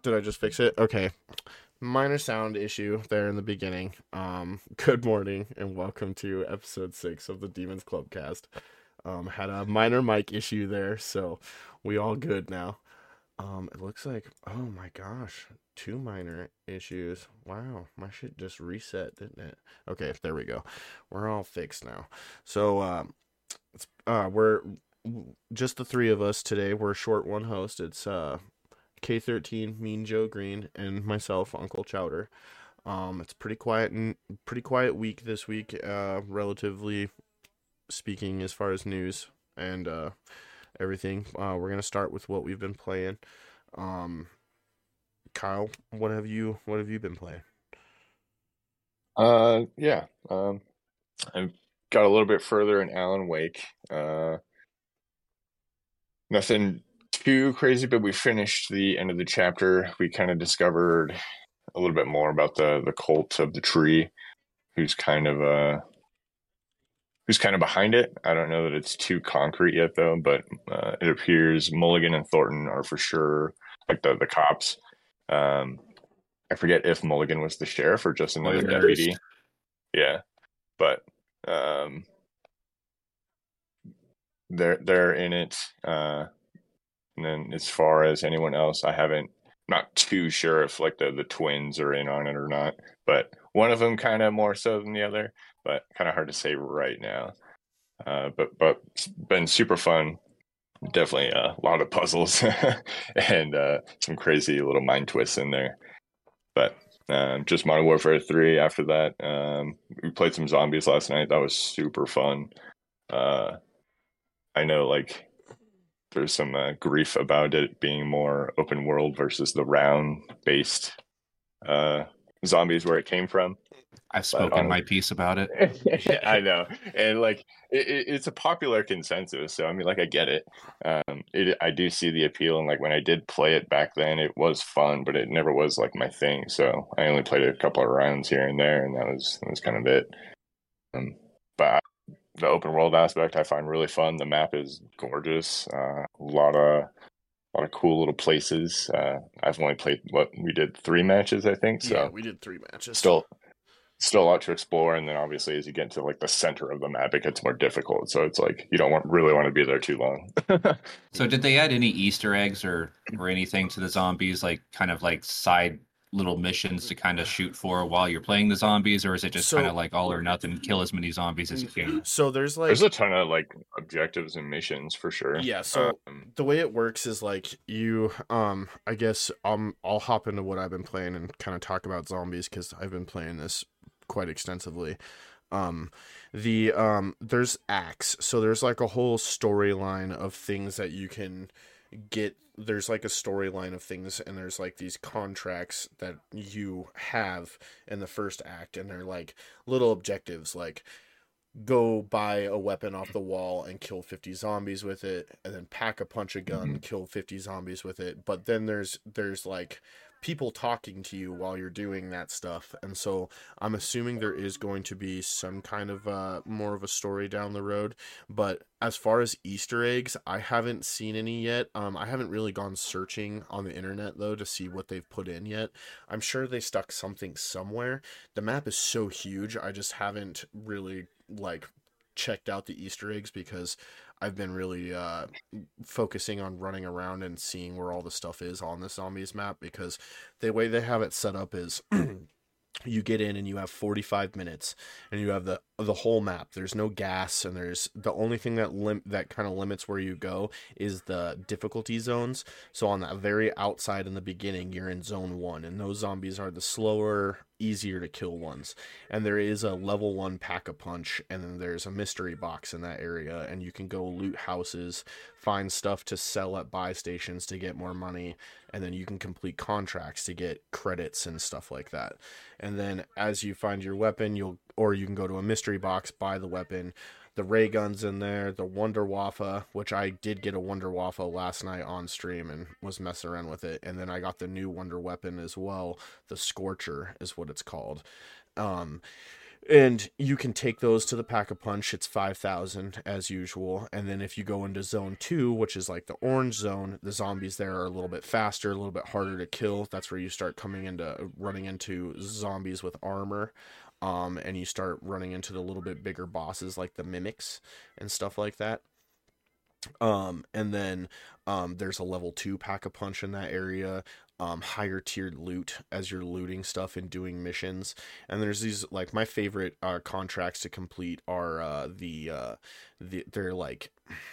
Did I just fix it? Okay. Minor sound issue there in the beginning. Um, good morning and welcome to episode six of the Demons Clubcast. Um, had a minor mic issue there, so we all good now. Um, it looks like oh my gosh, two minor issues. Wow, my shit just reset, didn't it? Okay, there we go. We're all fixed now. So um, it's uh, we're just the three of us today. We're short one host. It's uh K13, Mean Joe Green, and myself, Uncle Chowder. Um, it's pretty quiet and pretty quiet week this week, uh, relatively speaking, as far as news and uh, everything. Uh, we're gonna start with what we've been playing. Um, Kyle, what have you what have you been playing? Uh, yeah. Um, I've got a little bit further in Alan Wake. Uh, nothing too crazy, but we finished the end of the chapter. We kind of discovered a little bit more about the the cult of the tree, who's kind of uh who's kind of behind it. I don't know that it's too concrete yet, though. But uh, it appears Mulligan and Thornton are for sure like the the cops. Um, I forget if Mulligan was the sheriff or just another deputy. Yeah, but um, they're they're in it. Uh, and then as far as anyone else, I haven't not too sure if like the the twins are in on it or not. But one of them kind of more so than the other, but kind of hard to say right now. Uh, but but been super fun. Definitely a lot of puzzles and uh, some crazy little mind twists in there. But um, just Modern Warfare 3 after that. Um, we played some zombies last night. That was super fun. Uh, I know, like, there's some uh, grief about it being more open world versus the round based uh, zombies where it came from. I've spoken um, my piece about it. yeah, I know, and like it, it's a popular consensus. So I mean, like I get it. Um, it I do see the appeal, and like when I did play it back then, it was fun, but it never was like my thing. So I only played a couple of rounds here and there, and that was that was kind of it. Um, but the open world aspect I find really fun. The map is gorgeous. Uh, a lot of a lot of cool little places. Uh, I've only played what we did three matches, I think. So yeah, we did three matches. Still, still a lot to explore. And then obviously, as you get to like the center of the map, it gets more difficult. So it's like you don't want really want to be there too long. so did they add any Easter eggs or or anything to the zombies, like kind of like side little missions to kind of shoot for while you're playing the zombies, or is it just so, kind of like all or nothing, kill as many zombies as you can? So there's like there's a ton of like objectives and missions for sure. Yeah. So um, the way it works is like you, um, I guess um, I'll hop into what I've been playing and kind of talk about zombies because I've been playing this quite extensively. Um, the um, there's acts, so there's like a whole storyline of things that you can get there's like a storyline of things and there's like these contracts that you have in the first act and they're like little objectives like go buy a weapon off the wall and kill 50 zombies with it and then pack a punch a gun mm-hmm. kill 50 zombies with it but then there's there's like people talking to you while you're doing that stuff. And so I'm assuming there is going to be some kind of uh, more of a story down the road. But as far as Easter eggs, I haven't seen any yet. Um, I haven't really gone searching on the internet though to see what they've put in yet. I'm sure they stuck something somewhere. The map is so huge, I just haven't really like checked out the Easter eggs because I've been really uh, focusing on running around and seeing where all the stuff is on the zombies map because the way they have it set up is you get in and you have 45 minutes and you have the the whole map. There's no gas and there's the only thing that lim- that kind of limits where you go is the difficulty zones. So on that very outside in the beginning you're in zone 1 and those zombies are the slower easier to kill ones. And there is a level 1 pack a punch and then there's a mystery box in that area and you can go loot houses find stuff to sell at buy stations to get more money and then you can complete contracts to get credits and stuff like that. And then as you find your weapon you'll or you can go to a mystery box buy the weapon. The ray guns in there the Wunderwaffe which i did get a Wunderwaffe last night on stream and was messing around with it. And then i got the new wonder weapon as well the scorcher is what it's called. Um and you can take those to the pack a punch. It's 5000 as usual. And then if you go into zone 2 which is like the orange zone the zombies there are a little bit faster a little bit harder to kill. That's where you start coming into running into zombies with armor um, and you start running into the little bit bigger bosses like the mimics and stuff like that um, and then um, there's a level two pack a punch in that area um, higher tiered loot as you're looting stuff and doing missions. And there's these like my favorite uh, contracts to complete are uh, the uh, the they're like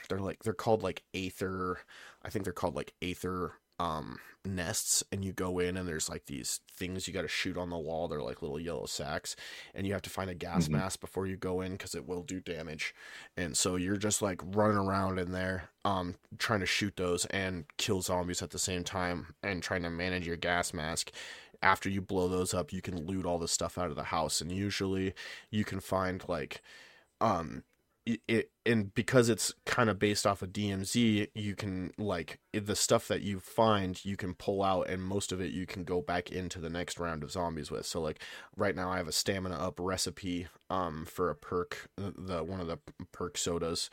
they're like they're called like Aether. I think they're called like Aether um nests and you go in and there's like these things you got to shoot on the wall. They're like little yellow sacks and you have to find a gas mm-hmm. mask before you go in because it will do damage. And so you're just like running around in there um trying to shoot those and kill zombies at the same time and trying to manage your gas mask. After you blow those up you can loot all the stuff out of the house and usually you can find like um it and because it's kind of based off of DMZ, you can like the stuff that you find you can pull out, and most of it you can go back into the next round of zombies with. So like right now, I have a stamina up recipe um for a perk, the one of the perk sodas,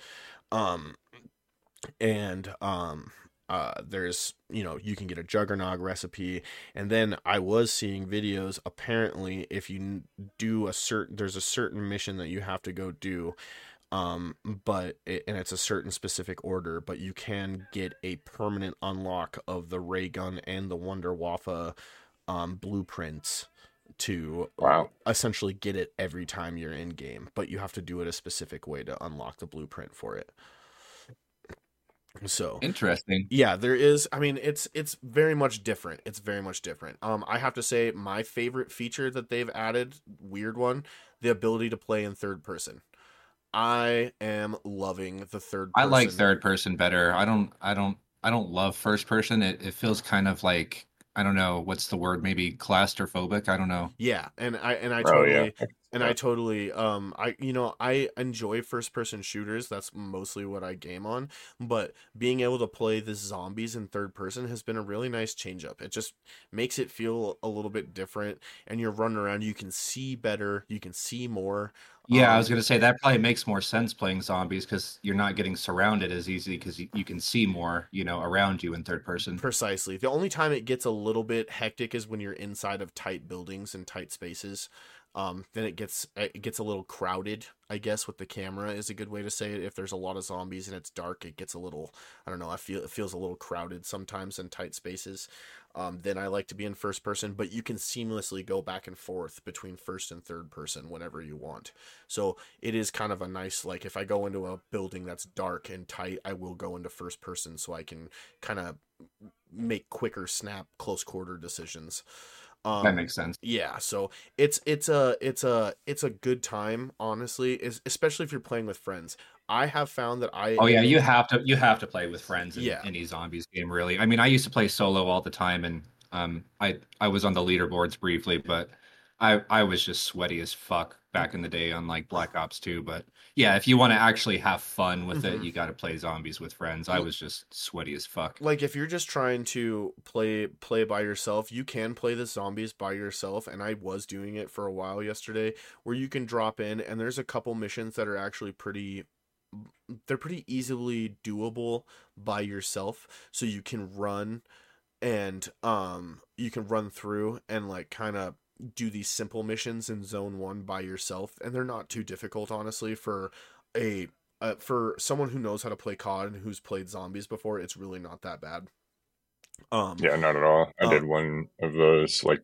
um, and um uh, there's you know you can get a juggernog recipe and then i was seeing videos apparently if you do a certain there's a certain mission that you have to go do um but it, and it's a certain specific order but you can get a permanent unlock of the ray gun and the wonder waffle um blueprints to wow. essentially get it every time you're in game but you have to do it a specific way to unlock the blueprint for it. So interesting. yeah there is i mean it's it's very much different. It's very much different. Um i have to say my favorite feature that they've added weird one the ability to play in third person I am loving the third. Person. I like third person better. I don't. I don't. I don't love first person. It it feels kind of like I don't know what's the word. Maybe claustrophobic. I don't know. Yeah, and I and I totally oh, yeah. and I totally um I you know I enjoy first person shooters. That's mostly what I game on. But being able to play the zombies in third person has been a really nice change up. It just makes it feel a little bit different. And you're running around. You can see better. You can see more. Yeah, um, I was going to say that probably makes more sense playing zombies because you're not getting surrounded as easy because you, you, can see more, you know, around you in third person. Precisely. The only time it gets a little bit hectic is when you're inside of tight buildings and tight spaces. Um, then it gets it gets a little crowded. I guess with the camera is a good way to say it. If there's a lot of zombies and it's dark, it gets a little I don't know. I feel it feels a little crowded sometimes in tight spaces um, then I like to be in first person, but you can seamlessly go back and forth between first and third person whenever you want. So it is kind of a nice, like, if I go into a building that's dark and tight, I will go into first person so I can kind of make quicker, snap, close quarter decisions. Um, that makes sense. Yeah, so it's it's a it's a it's a good time, honestly, especially if you're playing with friends. I have found that I Oh yeah, you have to you have to play with friends in yeah. any zombies game really. I mean, I used to play solo all the time and um I I was on the leaderboards briefly, but I I was just sweaty as fuck back in the day on like Black Ops 2, but yeah, if you want to actually have fun with mm-hmm. it, you got to play zombies with friends. I was just sweaty as fuck. Like if you're just trying to play play by yourself, you can play the zombies by yourself and I was doing it for a while yesterday where you can drop in and there's a couple missions that are actually pretty they're pretty easily doable by yourself. So you can run and um you can run through and like kind of do these simple missions in zone 1 by yourself. And they're not too difficult honestly for a uh, for someone who knows how to play COD and who's played zombies before it's really not that bad. Um yeah not at all. I um, did one of those like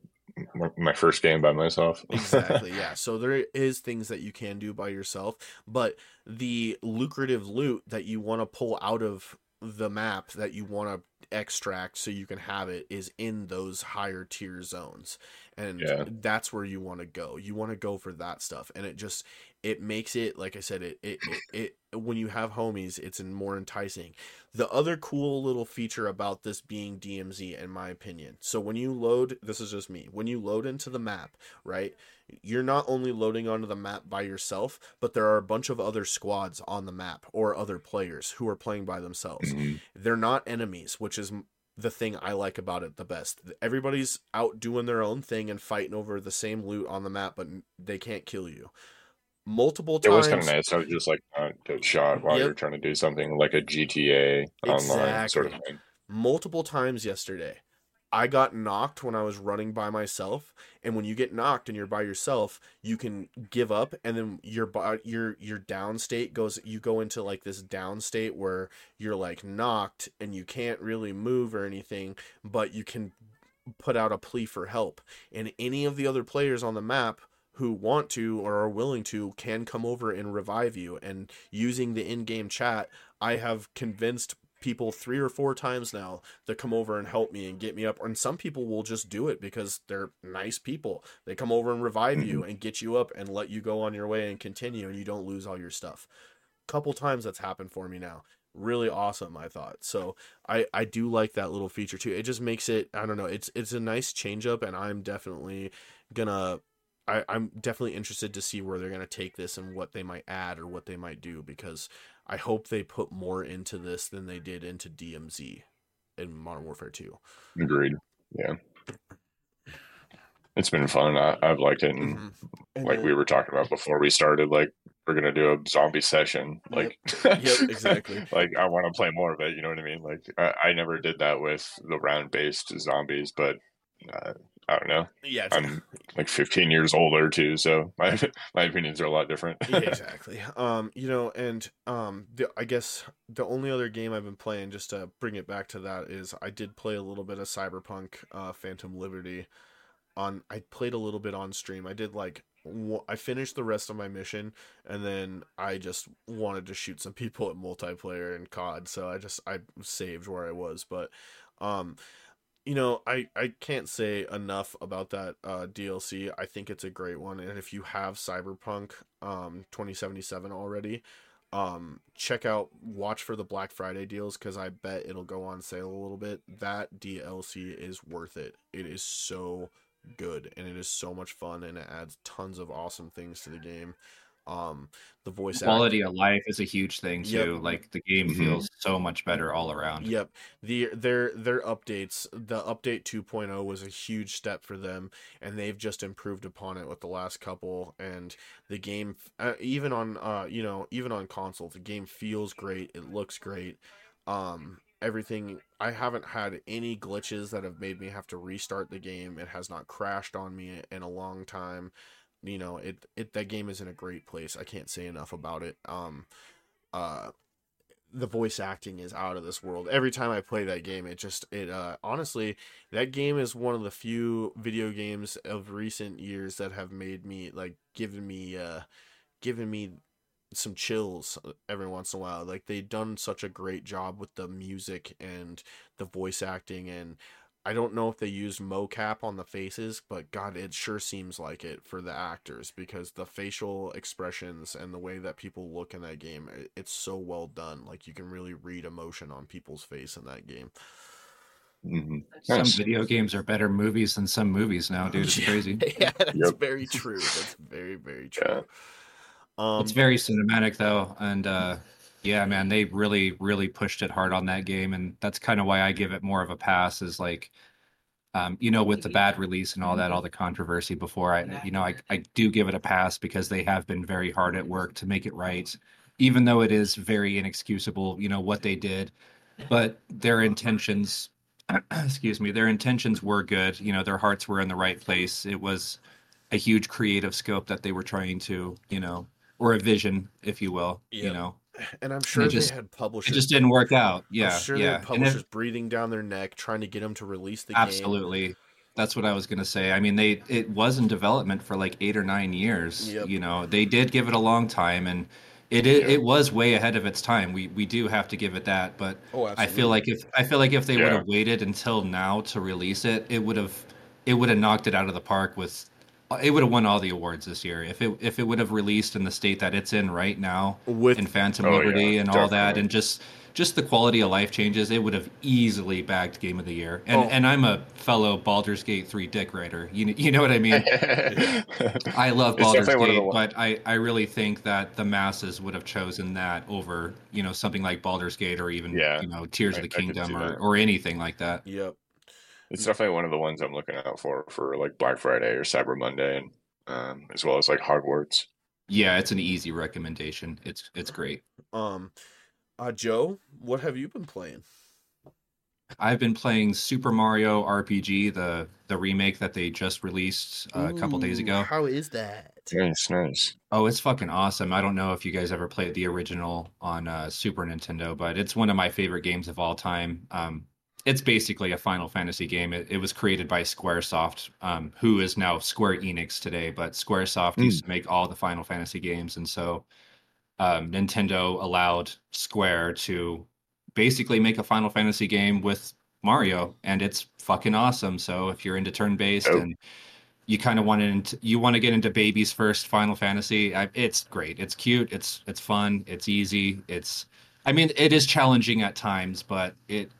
my first game by myself. exactly. Yeah. So there is things that you can do by yourself, but the lucrative loot that you want to pull out of the map that you want to extract so you can have it is in those higher tier zones. And yeah. that's where you want to go. You want to go for that stuff. And it just it makes it like I said it it, it it when you have homies it's more enticing. The other cool little feature about this being DMZ in my opinion. So when you load this is just me. When you load into the map, right? You're not only loading onto the map by yourself, but there are a bunch of other squads on the map or other players who are playing by themselves. Mm-hmm. They're not enemies, which is the thing I like about it the best. Everybody's out doing their own thing and fighting over the same loot on the map, but they can't kill you. Multiple times. It was kind of nice. I was just like not get shot while Yep. you're trying to do something like a GTA online sort of thing. multiple times yesterday. I got knocked when I was running by myself, and when you get knocked and you're by yourself, you can give up, and then your your your down state goes. You go into like this down state where you're like knocked and you can't really move or anything, but you can put out a plea for help, and any of the other players on the map who want to or are willing to can come over and revive you. And using the in-game chat, I have convinced people three or four times now to come over and help me and get me up. And some people will just do it because they're nice people. They come over and revive you mm-hmm. and get you up and let you go on your way and continue and you don't lose all your stuff. Couple times that's happened for me now. Really awesome i thought. So i i do like that little feature too. It just makes it i don't know it's it's a nice change up and i'm definitely gonna I, I'm definitely interested to see where they're going to take this and what they might add or what they might do because I hope they put more into this than they did into DMZ in Modern Warfare 2. Agreed. Yeah. It's been fun. I, I've liked it. And Mhm. And like then- we were talking about before we started, like we're gonna do a zombie session. Like, Yep, exactly. like I want to play more of it. You know what I mean? Like I, I never did that with the round-based zombies, but uh, I don't know. yeah, I'm like 15 years older too, so my my opinions are a lot different. yeah, exactly. Um, you know, and um, the, I guess the only other game I've been playing, just to bring it back to that, is I did play a little bit of Cyberpunk, uh, Phantom Liberty. On, I played a little bit on stream. I did like, I finished the rest of my mission, and then I just wanted to shoot some people at multiplayer and COD, so I just I saved where I was. But, um, you know, I I can't say enough about that uh, DLC. I think it's a great one, and if you have Cyberpunk um 2077 already, um check out watch for the Black Friday deals cuz I bet it'll go on sale a little bit. That DLC is worth it. It is so good and it is so much fun and it adds tons of awesome things to the game. Um the voice act- Quality of life is a huge thing Yep. too. Like the game Mhm. feels so much better all around. Yep. The their their updates, the update 2.0 was a huge step for them and they've just improved upon it with the last couple and the game uh, even on uh you know, even on console, the game feels great, it looks great. Um everything I haven't had any glitches that have made me have to restart the game. It has not crashed on me in a long time. You know, it it that game is in a great place. I can't say enough about it. Um uh the voice acting is out of this world. Every time I play that game, it just it uh honestly that game is one of the few video games of recent years that have made me like given me uh given me some chills every once in a while. Like they've done such a great job with the music and the voice acting and I don't know if they used mocap on the faces, but God, it sure seems like it for the actors because the facial expressions and the way that people look in that game, it's so well done. Like you can really read emotion on people's face in that game. hmm Some Nice. video games are better movies than some movies now, dude. It's crazy. yeah, that's Yep. very true. That's very, very true. Yeah. Um, it's very cinematic though, and uh, yeah, man, they really, really pushed it hard on that game, and that's kind of why I give it more of a pass. Is like, um, you know, with the bad release and all that, all the controversy before, I, you know, I, I do give it a pass because they have been very hard at work to make it right, even though it is very inexcusable, you know, what they did, but their intentions. excuse me their intentions were good you know their hearts were in the right place it was a huge creative scope that they were trying to you know or a vision if you will you know and I'm sure just- they had publishers. it just didn't work out I'm yeah sure they yeah had And publishers if- breathing down their neck trying to get them to release the game. absolutely that's what i was going to say i mean they it was in development for like eight or nine years Yep. you know they did give it a long time and it, it it was way ahead of its time we we do have to give it that but Oh, I feel like if I feel like if they Yeah. would have waited until now to release it, it would have it would have knocked it out of the park with it would have won all the awards this year. If it if it would have released in the state that it's in right now with in Phantom Oh, yeah, Liberty and all that and just just the quality of life changes, it would have easily bagged Game of the Year. And Oh. and I'm a fellow Baldur's Gate three dick writer. You know, you know what I mean? I love It's Baldur's definitely one of the Gate, but I, I really think that the masses would have chosen that over, you know, something like Baldur's Gate or even, Yeah, you know, Tears I- of the Kingdom or, that. or anything like that. Yep. It's definitely one of the ones I'm looking out for for like Black Friday or Cyber Monday, and um, as well as like Hogwarts. Yeah, it's an easy recommendation. It's it's great. Um, uh, Joe, what have you been playing? I've been playing Super Mario RPG, the the remake that they just released uh, a couple days ago. How is that? Nice, nice. Oh, it's fucking awesome. I don't know if you guys ever played the original on uh, Super Nintendo, but it's one of my favorite games of all time. Um, it's basically a Final Fantasy game. It, it was created by Squaresoft, um, who is now Square Enix today, but Squaresoft Mm. used to make all the Final Fantasy games. And so um, Nintendo allowed Square to basically make a Final Fantasy game with Mario, and it's fucking awesome. So if you're into turn based Dope. and you kind of want to into, you want to get into baby's first Final Fantasy. I, it's great. It's cute. It's it's fun. It's easy. It's I mean it is challenging at times, but it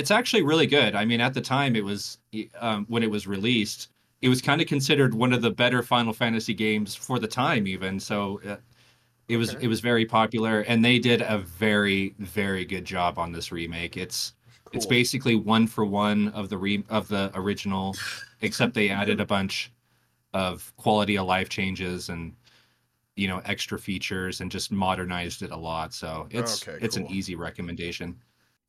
it's actually really good. I mean at the time it was um, when it was released, it was kind of considered one of the better Final Fantasy games for the time even. So uh, it was Okay. it was very popular and they did a very very good job on this remake. It's it's basically one for one of the re- of the original, except they added a bunch of quality of life changes and you know extra features and just modernized it a lot. So it's Okay, it's an easy recommendation.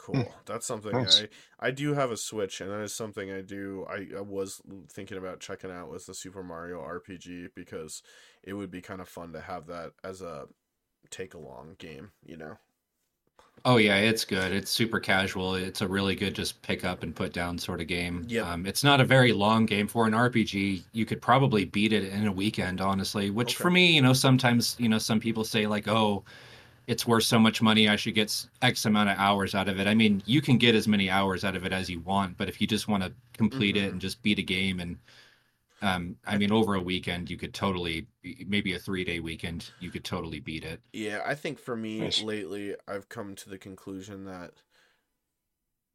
Cool. That's something Nice. I I do have a Switch, and that is something I do. I, I was thinking about checking out was the Super Mario RPG because it would be kind of fun to have that as a take along game. You know. Oh yeah, it's good. It's super casual. It's a really good just pick up and put down sort of game. Yep. Um, it's not a very long game for an RPG. You could probably beat it in a weekend, honestly. Which Okay. for me, you know, sometimes you know some people say like, oh, it's worth so much money. I should get x amount of hours out of it. I mean, you can get as many hours out of it as you want, but if you just want to complete Mhm. it and just beat a game and um, I mean, over a weekend, you could totally, maybe a three day weekend, you could totally beat it. Yeah, I think for me Nice. lately, I've come to the conclusion that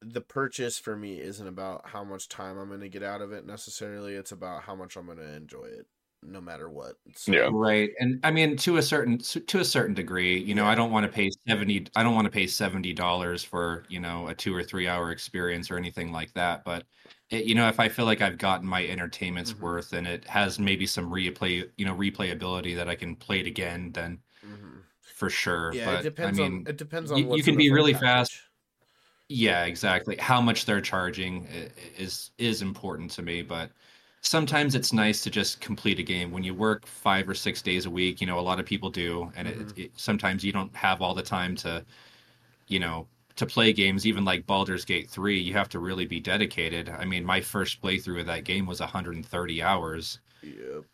the purchase for me isn't about how much time I'm going to get out of it necessarily. It's about how much I'm going to enjoy it, no matter what. So, Yeah. Right. And I mean to a certain to a certain degree, you know, Yeah. I don't want to pay 70 I don't want to pay $70 for, you know, a 2 or 3 hour experience or anything like that, but it, you know, if I feel like I've gotten my entertainment's Mhm. worth and it has maybe some replay, you know, replayability that I can play it again, then mhm. for sure. yeah, but it depends I mean, on it depends you- on you what's can be really package. fast. Yeah, exactly. How much they're charging is is important to me, but sometimes it's nice to just complete a game. When you work five or six days a week, you know, a lot of people do, and Mhm. it, it, sometimes you don't have all the time to, you know, to play games. Even like Baldur's Gate three, you have to really be dedicated. I mean, my first playthrough of that game was 130 hours. Yep.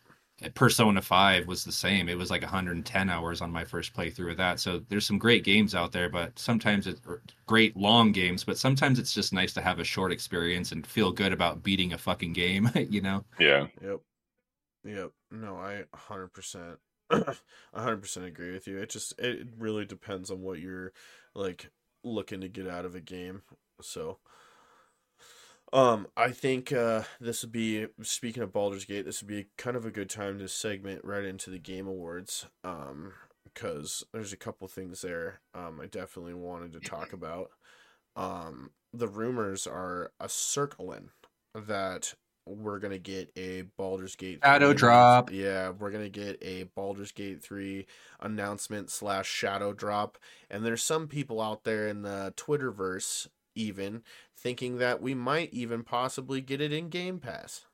Persona 5 was the same. It was like 110 hours on my first playthrough of that. So there's some great games out there, but sometimes it's great long games, but sometimes it's just nice to have a short experience and feel good about beating a fucking game, you know? Yeah. Yep. Yep. No, I 100% 100% agree with you. It just it really depends on what you're like looking to get out of a game. So um I think uh this would be speaking of Baldur's Gate, this would be kind of a good time to segment right into the game awards um cuz there's a couple things there um I definitely wanted to talk about. Um the rumors are a circling that we're gonna get a Baldur's Gate Shadow 3 drop. Yeah, we're gonna get a Baldur's Gate three announcement slash shadow drop, and there's some people out there in the Twitterverse even thinking that we might even possibly get it in Game Pass.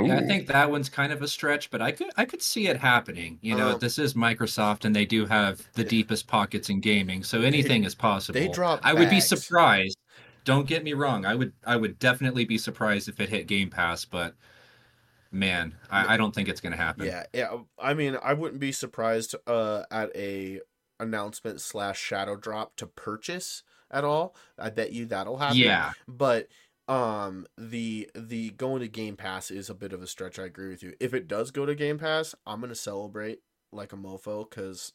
Yeah, I think that one's kind of a stretch, but I could I could see it happening. You know, Um, this is Microsoft and they do have the Yeah. deepest pockets in gaming, so anything is possible. They drop I would be surprised. Don't get me wrong. I would I would definitely be surprised if it hit Game Pass, but man, I, I don't think it's gonna happen. Yeah, yeah. I mean, I wouldn't be surprised uh, at a announcement slash shadow drop to purchase at all. I bet you that'll happen. Yeah. but um the the going to game pass is a bit of a stretch i agree with you if it does go to game pass i'm gonna celebrate like a mofo because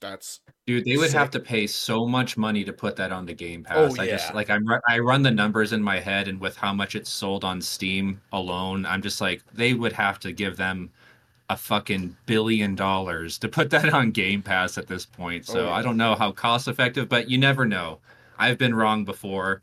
That's Dude, they would Sick. have to pay so much money to put that on the Game Oh, Pass. I just yeah. like I'm I run the numbers in my head, and with how much it's sold on Steam alone, I'm just like they would have to give them a fucking billion dollars to put that on Game Pass at this point. So Oh, yeah. I don't know how cost effective, but you never know. I've been wrong before,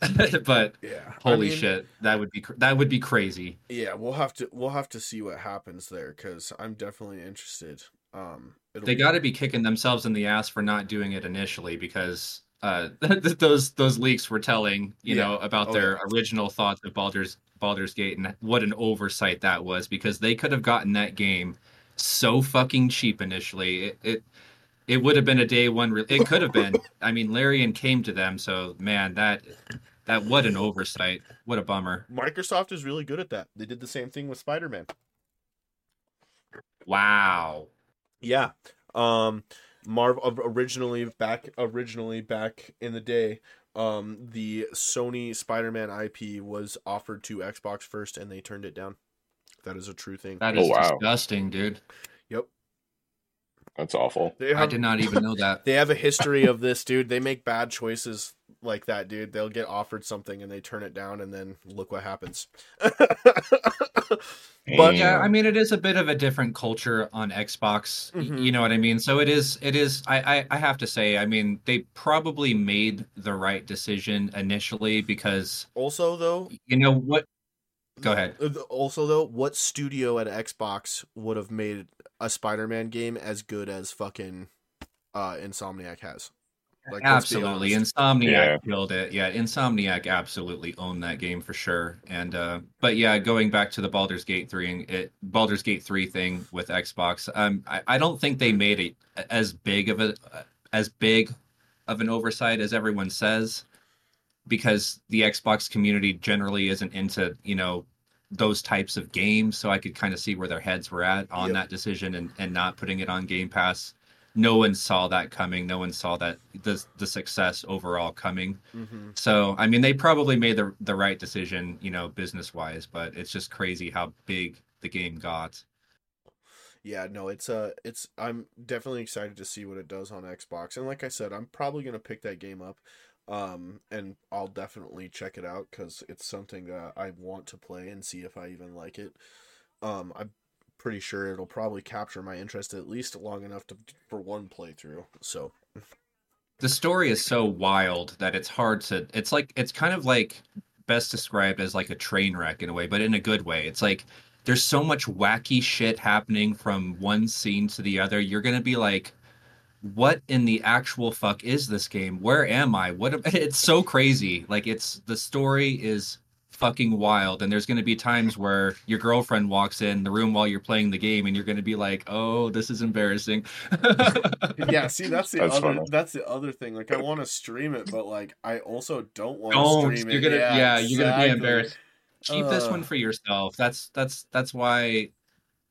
but yeah. holy I mean, shit, that would be that would be crazy. Yeah, we'll have to we'll have to see what happens there because I'm definitely interested. Um, they got to be kicking themselves in the ass for not doing it initially because uh, those those leaks were telling you Yeah. know about Oh, their yeah. original thoughts of Baldur's Baldur's Gate and what an oversight that was because they could have gotten that game so fucking cheap initially. It it, it would have been a day one. Re- it could have been. I mean, Larian came to them, so man, that that what an oversight. What a bummer. Microsoft is really good at that. They did the same thing with Spider Man. Wow. Yeah. Um Marv of- originally back originally back in the day, um the Sony Spider-Man IP was offered to Xbox first and they turned it down. That is a true thing. That is Oh, wow. disgusting, dude. Yep. That's awful. They I did not even know that. they have a history of this, dude. They make bad choices like that, dude. They'll get offered something and they turn it down and then look what happens. But- yeah i mean it is a bit of a different culture on xbox y- Mhm. you know what i mean so it is it is I, I i have to say i mean they probably made the right decision initially because also though, you know what Go ahead. Uh, Also, though, what studio at Xbox would have made a Spider-Man game as good as fucking uh, Insomniac has? Like, absolutely insomniac Yeah. killed it yeah insomniac absolutely owned that game for sure and uh but yeah going back to the baldur's gate 3 and it baldur's gate 3 thing with xbox um i, I don't think they made it as big of a as big of an oversight as everyone says because the xbox community generally isn't into you know those types of games so i could kind of see where their heads were at on Yep. that decision and, and not putting it on game pass no one saw that coming no one saw that the, the success overall coming Mhm. so i mean they probably made the, the right decision you know business wise but it's just crazy how big the game got Yeah, no, it's uh, it's. I'm definitely excited to see what it does on Xbox, and like I said, I'm probably gonna pick that game up, um, and I'll definitely check it out because it's something that I want to play and see if I even like it. Um, I'm pretty sure it'll probably capture my interest at least long enough to for one playthrough. So the story is so wild that it's hard to it's like it's kind of like best described as like a train wreck in a way but in a good way it's like there's so much wacky shit happening from one scene to the other you're gonna be like what in the actual fuck is this game? Where am i? What am... it's so crazy. Like it's the story is fucking wild. And there's going to be times where your girlfriend walks in the room while you're playing the game and you're going to be like oh this is embarrassing. Yeah, see, that's the That's other funny. that's the other thing. Like, I want to stream it, but like, I also don't want don't. to stream you're it. gonna yeah, yeah, you're gonna be embarrassed. Keep this one for yourself. That's that's that's why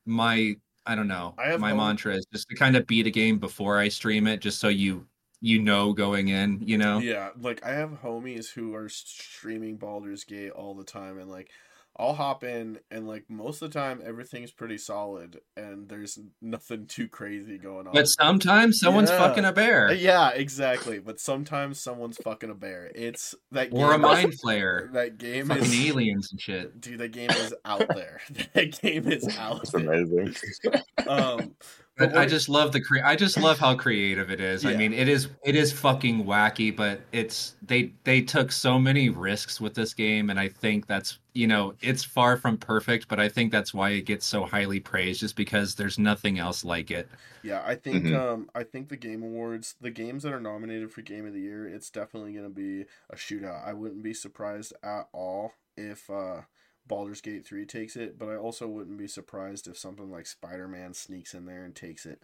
my i don't know. I have my home- mantra is just to kind of beat a game before i stream it just so you you know going in you know? Yeah, like I have homies who are streaming Baldur's Gate all the time, and like I'll hop in, and like most of the time everything's pretty solid, and there's nothing too crazy going on. but sometimes someone's Yeah. fucking a Uh, bear yeah, exactly. But sometimes someone's fucking a bear. It's that game or a mind flayer That game fucking is aliens and shit dude. That game is out there. that game is out It's there. amazing. Um, But but I just love the cre- I just love how creative it is. I mean, it is it is fucking wacky, but it's they they took so many risks with this game, and I think that's you know it's far from perfect, but I think that's why it gets so highly praised, just because there's nothing else like it. Yeah, I think Mhm. um I think the game awards, the games that are nominated for game of the year, it's definitely going to be a shootout. I wouldn't be surprised at all if uh Baldur's Gate 3 takes it, but I also wouldn't be surprised if something like Spider-Man sneaks in there and takes it.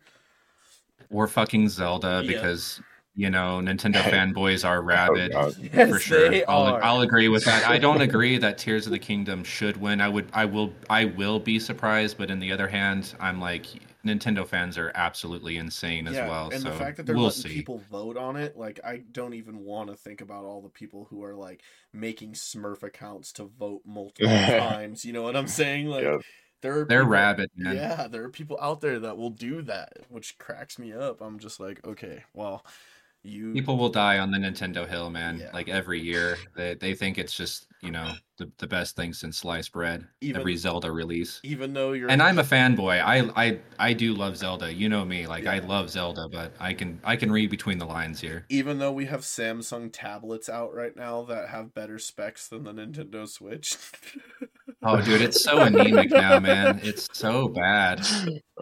Or fucking Zelda, Yeah. Because you know Nintendo fanboys are rabid. Oh, God. Yes, for sure. I'll. I'll agree with that. I don't agree that Tears of the Kingdom should win. I would I will I will be surprised, but in the other hand, I'm like Nintendo fans are absolutely insane as yeah, well. and so the fact that they're we'll letting see. people vote on it, like I don't even want to think about all the people who are like making Smurf accounts to vote multiple times. You know what I'm saying? Like Yeah. there are They're people- rabid, man. Yeah, there are people out there that will do that, which cracks me up. I'm just like, okay, well, you People will die on the Nintendo Hill, man. Yeah. Like every year, they they think it's just you know the, the best thing since sliced bread. Even- every Zelda release. even though you're And I'm a fanboy. I I I do love Zelda. You know me. Like I love Zelda, but I can I can read between the lines here. even though we have Samsung tablets out right now that have better specs than the Nintendo Switch. Oh, dude, it's so anemic now, man. It's so bad.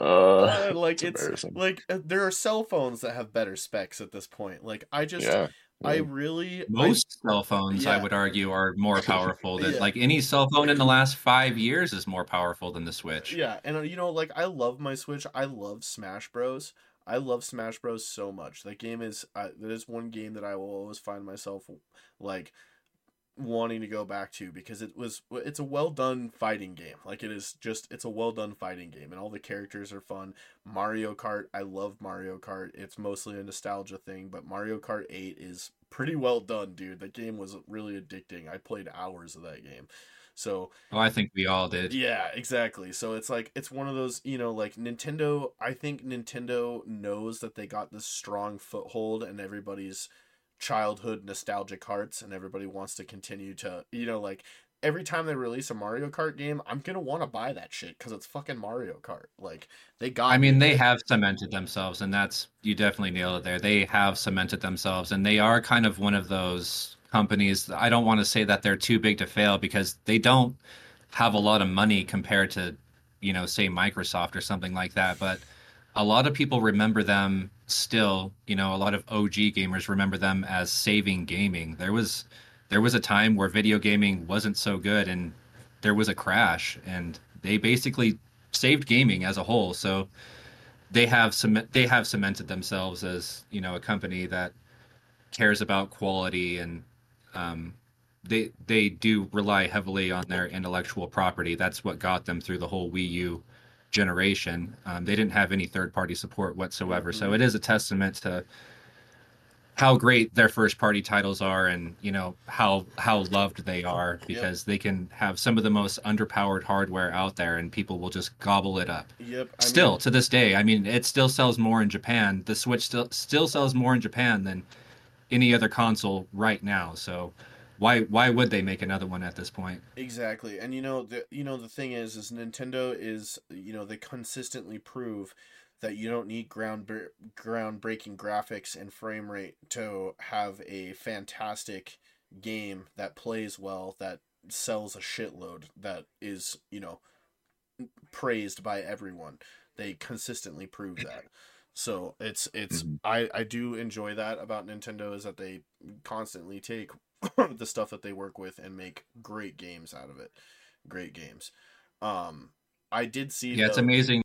Uh, Uh, like it's it's like uh, there are cell phones that have better specs at this point. Like I just yeah. I yeah. really I- Most cell phones, I would argue, are more powerful than Yeah. like any cell phone in the last five years is more powerful than the Switch. Yeah, and uh, you know, like I love my Switch. I love Smash Bros. I love Smash Bros. so much. That game is uh, that is one game that I will always find myself like wanting to go back to because it was it's a well done fighting game. Like it is just it's a well done fighting game and all the characters are fun. Mario Kart, I love Mario Kart. It's mostly a nostalgia thing, but Mario Kart 8 is pretty well done, dude. That game was really addicting. I played hours of that game. So, Oh, I think we all did. yeah, exactly. So it's like it's one of those, you know, like Nintendo, I think Nintendo knows that they got this strong foothold and everybody's childhood nostalgic hearts and everybody wants to continue to, you know, like every time they release a Mario Kart game, I'm to want to buy that shit cuz it's fucking Mario Kart. Like they got I me. mean, they have cemented themselves, and that's you definitely nailed it there. They have cemented themselves, and they are kind of one of those companies. I don't want to say that they're too big to fail because they don't have a lot of money compared to, you know, say Microsoft or something like that. But a lot of people remember them still. You know, a lot of OG gamers remember them as saving gaming. There was there was a time where video gaming wasn't so good, and there was a crash, and they basically saved gaming as a whole. So they have cement they have cemented themselves as you know a company that cares about quality and um, they they do rely heavily on their intellectual property. That's what got them through the whole Wii U generation. Um, they didn't have any third party support whatsoever. So Mhm. it is a testament to how great their first party titles are and you know how how loved they are because they can have some of the most underpowered hardware out there and people will just gobble it up Yep. I still mean, to this day i mean it still sells more in japan the switch still still sells more in japan than any other console right now so why why would they make another one at this point Exactly. And you know the you know the thing is is Nintendo is you know they consistently prove that you don't need ground groundbreaking graphics and frame rate to have a fantastic game that plays well that sells a shitload that is, you know, praised by everyone. They consistently prove that. So it's it's Mhm. I I do enjoy that about Nintendo is that they constantly take the stuff that they work with and make great games out of it. Great games. Um I did see yeah it's amazing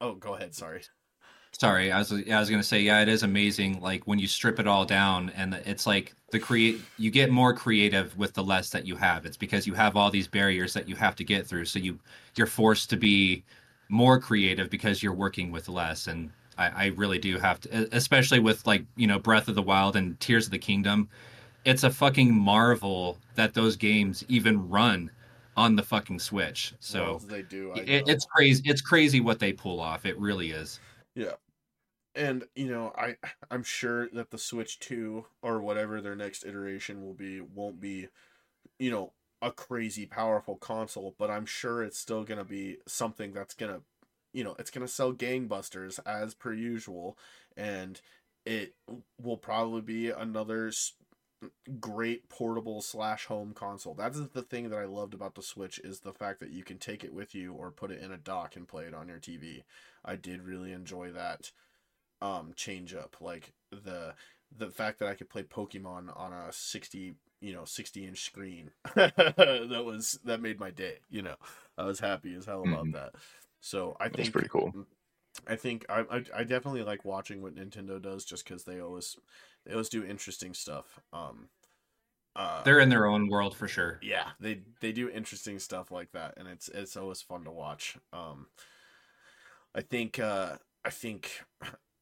Oh, go ahead, sorry. Sorry, I was I was gonna say yeah, it is amazing. Like when you strip it all down, and it's like the create you get more creative with the less that you have. It's because you have all these barriers that you have to get through, so you you're forced to be more creative because you're working with less. And I, I really do have to, especially with like you know Breath of the Wild and Tears of the Kingdom. It's a fucking marvel that those games even run on the fucking Switch. So Well, they do. I it, it's crazy. It's crazy what they pull off. It really is. Yeah. And you know, I I'm sure that the Switch 2 or whatever their next iteration will be won't be, you know, a crazy powerful console, but I'm sure it's still going to be something that's going to, you know, it's going to sell gangbusters as per usual and it will probably be another great portable slash home console. That's the thing that I loved about the Switch is the fact that you can take it with you or put it in a dock and play it on your TV. I did really enjoy that um change up like the the fact that I could play Pokemon on a 60 you know 60 inch screen that was that made my day you know I was happy as hell about Mhm. that so I That's think pretty cool. I think I, I I definitely like watching what Nintendo does just because they always they always do interesting stuff. Um, uh, They're in their own world for sure. yeah, they they do interesting stuff like that, and it's it's always fun to watch. Um, I think uh, I think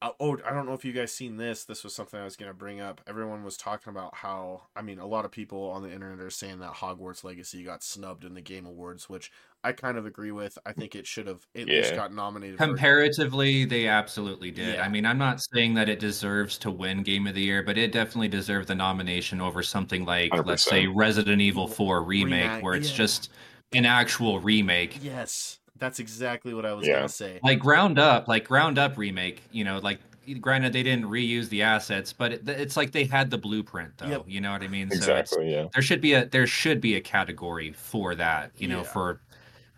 uh, oh, I don't know if you guys seen this. This was something I was going to bring up. Everyone was talking about how, I mean, a lot of people on the internet are saying that Hogwarts Legacy got snubbed in the Game Awards, which I kind of agree with. I think it should have at yeah. least got nominated. Comparatively, for... they absolutely did. Yeah. I mean, I'm not saying that it deserves to win Game of the Year, but it definitely deserved the nomination over something like, let us say, Resident Evil 4 remake, remake where it's yeah. just an actual remake. Yes that's exactly what I was yeah. gonna say. Like ground up, like ground up remake. You know, like granted they didn't reuse the assets, but it, it's like they had the blueprint though. Yep. You know what I mean? Exactly. So yeah. There should be a there should be a category for that. You know, yeah. for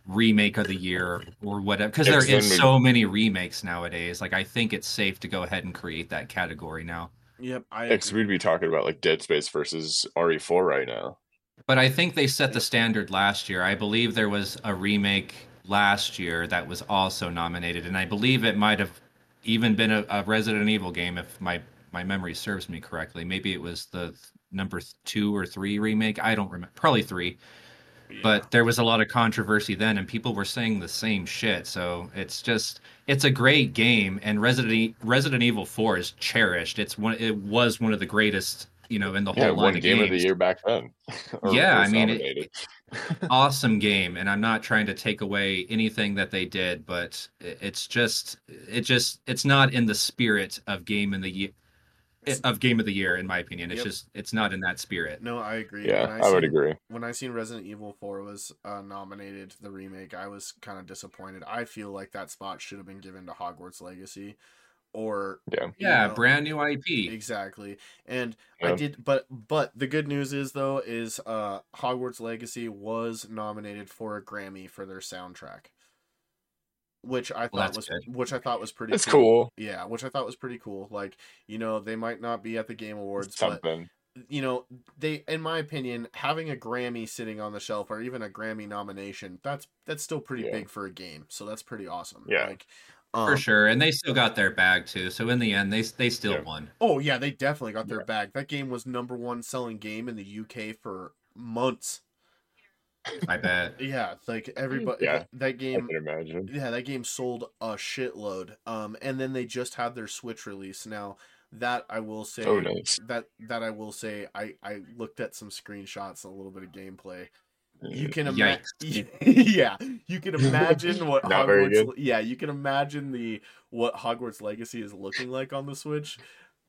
remake of the year or whatever because there is so many remakes nowadays like i think it's safe to go ahead and create that category now yep i because we'd be talking about like dead space versus re4 right now but i think they set the standard last year i believe there was a remake last year that was also nominated, and I believe it might have even been a, a Resident Evil game if my my memory serves me correctly. Maybe it was the number two or three remake. I don't remember. Probably three. Yeah. But there was a lot of controversy then, and people were saying the same shit. So it's just it's a great game, and Resident Resident Evil Four is cherished. It's one. It was one of the greatest you know, in the whole yeah, line of game games. of the year back then. yeah, I mean, it, awesome game, and I'm not trying to take away anything that they did, but it's just, it just, it's not in the spirit of game in the year. Of game of the year, in my opinion, it's yep. just it's not in that spirit. No, I agree. Yeah, I, I, would agree. When I seen Resident Evil Four was uh, nominated the remake, I was kind of disappointed. I feel like that spot should have been given to Hogwarts Legacy or yeah yeah know, brand new ip exactly and yeah. i did but but the good news is though is uh hogwarts legacy was nominated for a grammy for their soundtrack which i well, thought was good. which i thought was pretty it's cool. cool. yeah which i thought was pretty cool like you know they might not be at the game awards something but, you know they in my opinion having a grammy sitting on the shelf or even a grammy nomination that's that's still pretty yeah. big for a game so that's pretty awesome yeah like um, For sure, and they still got their bag too. So in the end, they they still yeah. won. Oh yeah, they definitely got their yeah. bag. That game was number one selling game in the UK for months. I bet. yeah, like everybody. Yeah, that game. I can imagine. Yeah, that game sold a shitload. Um, and then they just had their Switch release. Now that I will say. Oh, nice. That that I will say. I I looked at some screenshots, a little bit of gameplay you can imagine yeah you can imagine what hogwarts yeah you can imagine the what hogwarts legacy is looking like on the switch.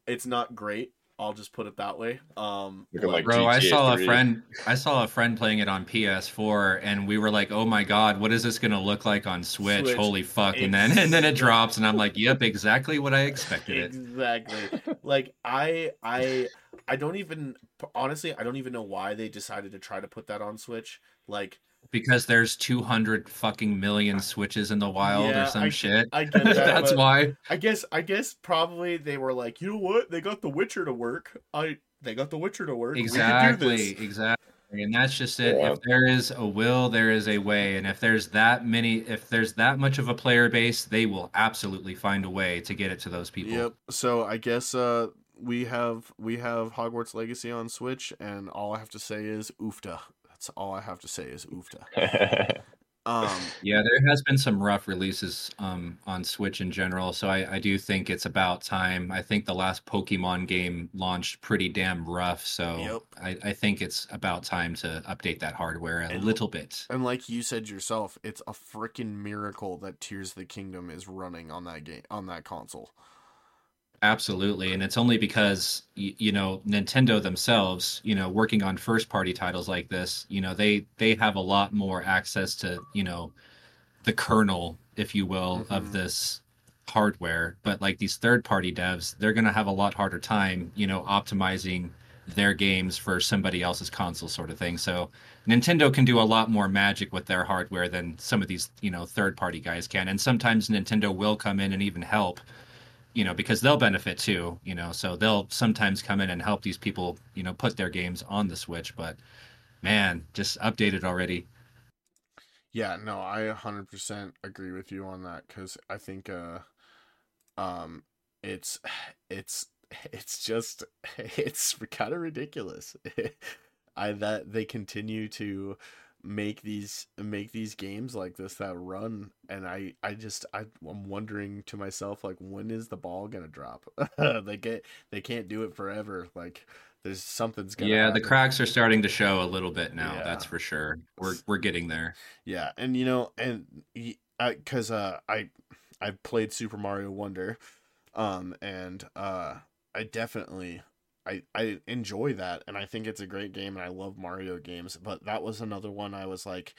It's not great i'll just put it that way um like bro GTA i saw 3. a friend i saw a friend playing it on ps4 and we were like oh my god what is this gonna look like on switch, switch. holy fuck. And then and then it drops and i'm like yep exactly what i expected exactly. Like i i I don't even honestly I don't even know why they decided to try to put that on Switch. Like because there's 200 fucking million switches in the wild yeah, or some I, shit. I get that. That's why. I guess I guess probably they were like, you know what? They got The Witcher to work. I they got The Witcher to work. Exactly. Exactly. And that's just it. Yeah. If there is a will, there is a way. And if there's that many, if there's that much of a player base, they will absolutely find a way to get it to those people. Yep. So I guess uh, we have we have Hogwarts Legacy on Switch, and all I have to say is oofta. That's all I have to say is oofta. um, yeah, there has been some rough releases um, on Switch in general, so I, I do think it's about time. I think the last Pokemon game launched pretty damn rough, so yep. I, I think it's about time to update that hardware a and, little bit. And like you said yourself, it's a freaking miracle that Tears of the Kingdom is running on that game on that console. Absolutely, and it's only because you know Nintendo themselves, you know, working on first party titles like this, you know, they they have a lot more access to, you know, the kernel, if you will, mm-hmm. of this hardware. But like these third party devs, they're going to have a lot harder time, you know, optimizing their games for somebody else's console sort of thing. So Nintendo can do a lot more magic with their hardware than some of these, you know, third party guys can. And sometimes Nintendo will come in and even help you know, because they'll benefit too, you know, so they'll sometimes come in and help these people, you know, put their games on the Switch. But man, just updated already. Yeah, no, I 100% agree with you on that because I think, uh, um, it's, it's, it's just, it's kind of ridiculous. I, that they continue to, make these make these games like this that run and i i just I, i'm wondering to myself like when is the ball gonna drop they get they can't do it forever like there's something's gonna yeah happen. the cracks are starting to show a little bit now Yeah. that's for sure we're we're getting there yeah and you know and because uh i i played super mario wonder um and uh i definitely I, I enjoy that and I think it's a great game and I love Mario games, but that was another one I was like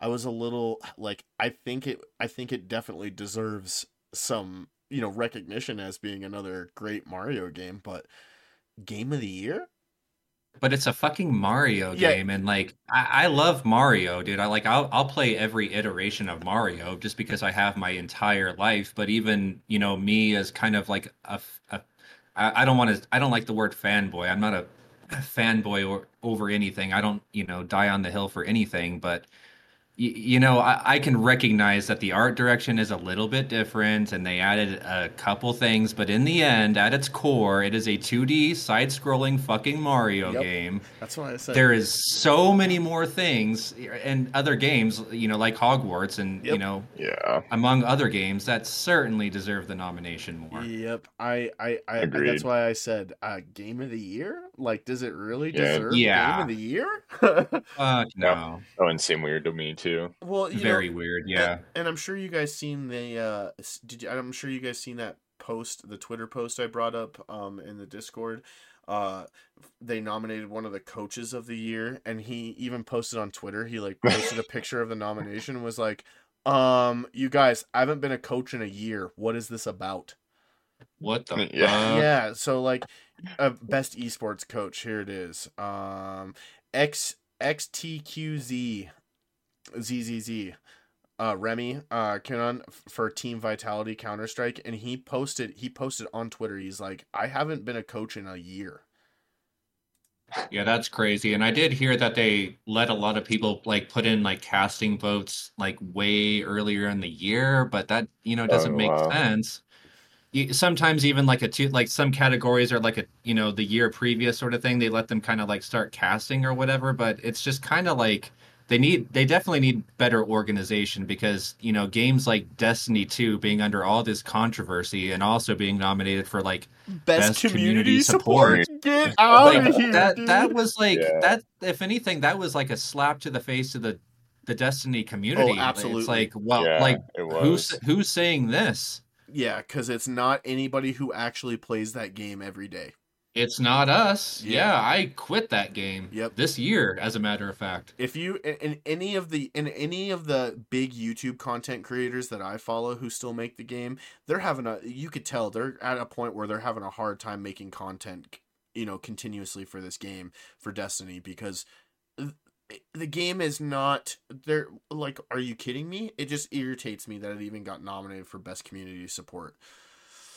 I was a little like I think it I think it definitely deserves some, you know, recognition as being another great Mario game, but game of the year? but it's a fucking Mario Yeah. game, and like I, I love Mario, dude. I like I'll I'll play every iteration of Mario just because I have my entire life. But even you know me as kind of like a, a- I, I don't want to I don't like the word fanboy. I'm not a fanboy or over anything. I don't you know die on the hill for anything, but. Y- You know, I, I can recognize that the art direction is a little bit different, and they added a couple things, but in the end, at its core, it is a 2D side-scrolling fucking Mario Yep. game. That's what I said. There is so many more things and other games, you know, like Hogwarts and you know, Yeah. among other games that certainly deserve the nomination more. Yep, I, I, I Agreed. that's why I said uh, game of the year. Like, does it really Yeah. deserve Yeah. game of the year? Fuck no. Oh, and seem weird to me too. well, you Very know, weird. Yeah. and, I'm sure you guys seen the. Uh, did you? I'm sure you guys seen that post, the Twitter post I brought up um in the Discord. Uh, they nominated one of the coaches of the year, and he even posted on Twitter. He like posted a picture of the nomination. and Was like, um, you guys, I haven't been a coach in a year. What is this about? What the Yeah. fuck? yeah so like uh, best esports coach here it is um x xtqz zzz uh remy uh Kinon for team vitality counter-strike and he posted he posted on twitter he's like i haven't been a coach in a year Yeah, that's crazy. And I did hear that they let a lot of people like put in like casting votes like way earlier in the year, but that, you know, doesn't Oh, make wow. sense. You, sometimes even like a two, like some categories are like a, you know, the year previous sort of thing. They let them kind of like start casting or whatever, but it's just kind of like they need, they definitely need better organization because, you know, games like Destiny 2 being under all this controversy and also being nominated for like best, Best community, community support. support. get out like of here that dude. that was like Yeah. that if anything that was like a slap to the face of the the destiny oh, community Oh, absolutely. it's like well yeah, like who's who's saying this yeah because it's not anybody who actually plays that game every day it's not us Yeah. yeah, i quit that game Yep. this year as a matter of fact if you in, any of the in any of the big YouTube content creators that I follow who still make the game, they're having a you could tell they're at a point where they're having a hard time making content, you know, continuously for this game for Destiny because the game is not they're like are you kidding me? It just irritates me that it even got nominated for best community support.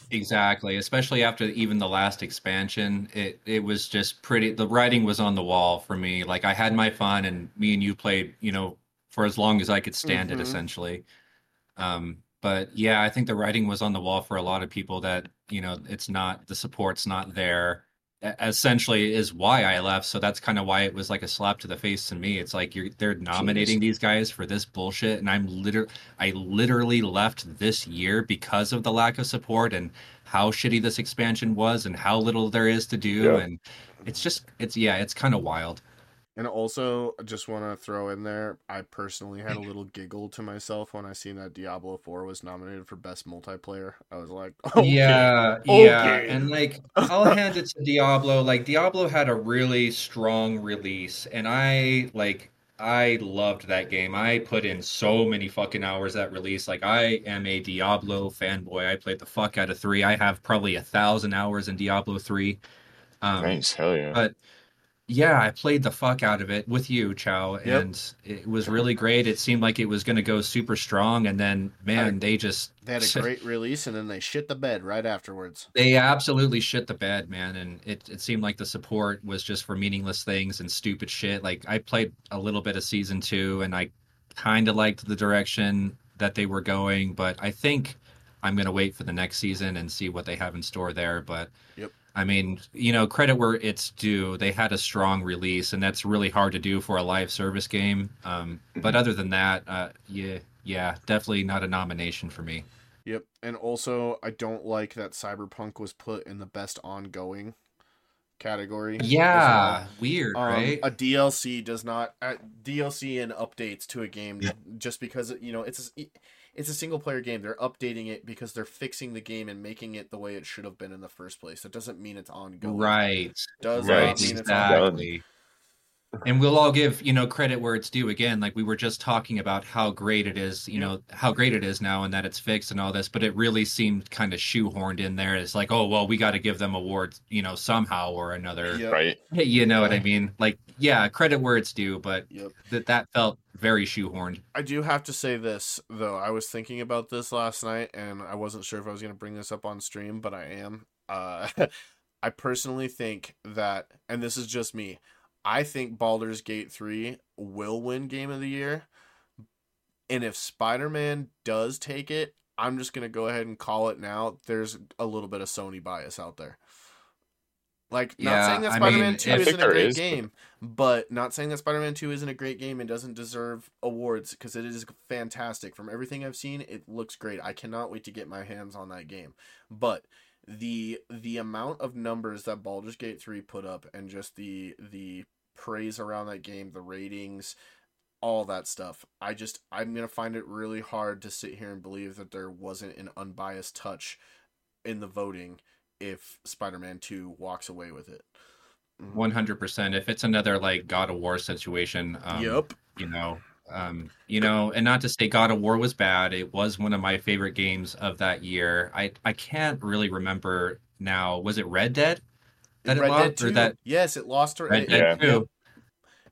exactly especially after even the last expansion it it was just pretty the writing was on the wall for me like i had my fun and me and you played you know for as long as i could stand Mhm. it essentially um but yeah i think the writing was on the wall for a lot of people that you know it's not the support's not there essentially is why i left. So that's kind of why it was like a slap to the face to me. It's like you're they're nominating these guys for this bullshit and i'm literally i literally left this year because of the lack of support and how shitty this expansion was and how little there is to do Yeah. and it's just it's yeah it's kind of wild And also, I just want to throw in there, I personally had a little giggle to myself when I seen that Diablo 4 was nominated for best multiplayer. I was like, okay. Yeah, yeah. Okay. And like I'll hand it to Diablo. Like Diablo had a really strong release and I like I loved that game. I put in so many fucking hours that release. Like I am a Diablo fanboy. I played the fuck out of 3. I have probably a thousand hours in Diablo 3. Um nice, hell yeah. but yeah, I played the fuck out of it with you, Chow, Yep. and it was really great. It seemed like it was going to go super strong, and then man, they just They had a great release and then they shit the bed right afterwards. they absolutely shit the bed, man. And it, it seemed like the support was just for meaningless things and stupid shit. Like I played a little bit of season two and I kind of liked the direction that they were going, but I think I'm going to wait for the next season and see what they have in store there. But Yep. I mean, you know, credit where it's due. They had a strong release, and that's really hard to do for a live service game. Um, but other than that, uh, yeah, yeah, definitely not a nomination for me. Yep, and also I don't like that Cyberpunk was put in the best ongoing category. Yeah, well. weird, um, right? A DLC does not uh, DLC and updates to a game Yeah. just because you know it's a, it's a single player game. They're updating it because they're fixing the game and making it the way it should have been in the first place. That doesn't mean it's ongoing. Right. Does Right, not mean it's ongoing. Exactly. And we'll all give, you know, credit where it's due again. Like we were just talking about how great it is, you know, how great it is now and that it's fixed and all this, but it really seemed kind of shoehorned in there. It's like, oh well, we got to give them awards, you know, somehow or another. Yep. Right. You know what I mean? Like, yeah, credit where it's due, but Yep. that that felt very shoehorned. I do have to say this though. I was thinking about this last night, and I wasn't sure if I was going to bring this up on stream, but I am. Uh, I personally think that, and this is just me. I think Baldur's Gate three will win Game of the Year, and if Spider Man does take it, I'm just going to go ahead and call it now. There's a little bit of Sony bias out there. Like, not Yeah, saying that Spider Man two I isn't a great is, but- game, but not saying that Spider-Man 2 isn't a great game and doesn't deserve awards because it is fantastic. From everything I've seen, it looks great. I cannot wait to get my hands on that game. But the the amount of numbers that Baldur's Gate 3 put up and just the the praise around that game, the ratings, all that stuff. I just I'm going to find it really hard to sit here and believe that there wasn't an unbiased touch in the voting if Spider-Man 2 walks away with it. Mhm. One hundred percent. If it's another like God of War situation, um, yep. you know, um, you know, and not to say God of War was bad. It was one of my favorite games of that year. I I can't really remember now. Was it Red Dead that it lost Dead or that yes, it lost to Red it- Dead Yeah. Two?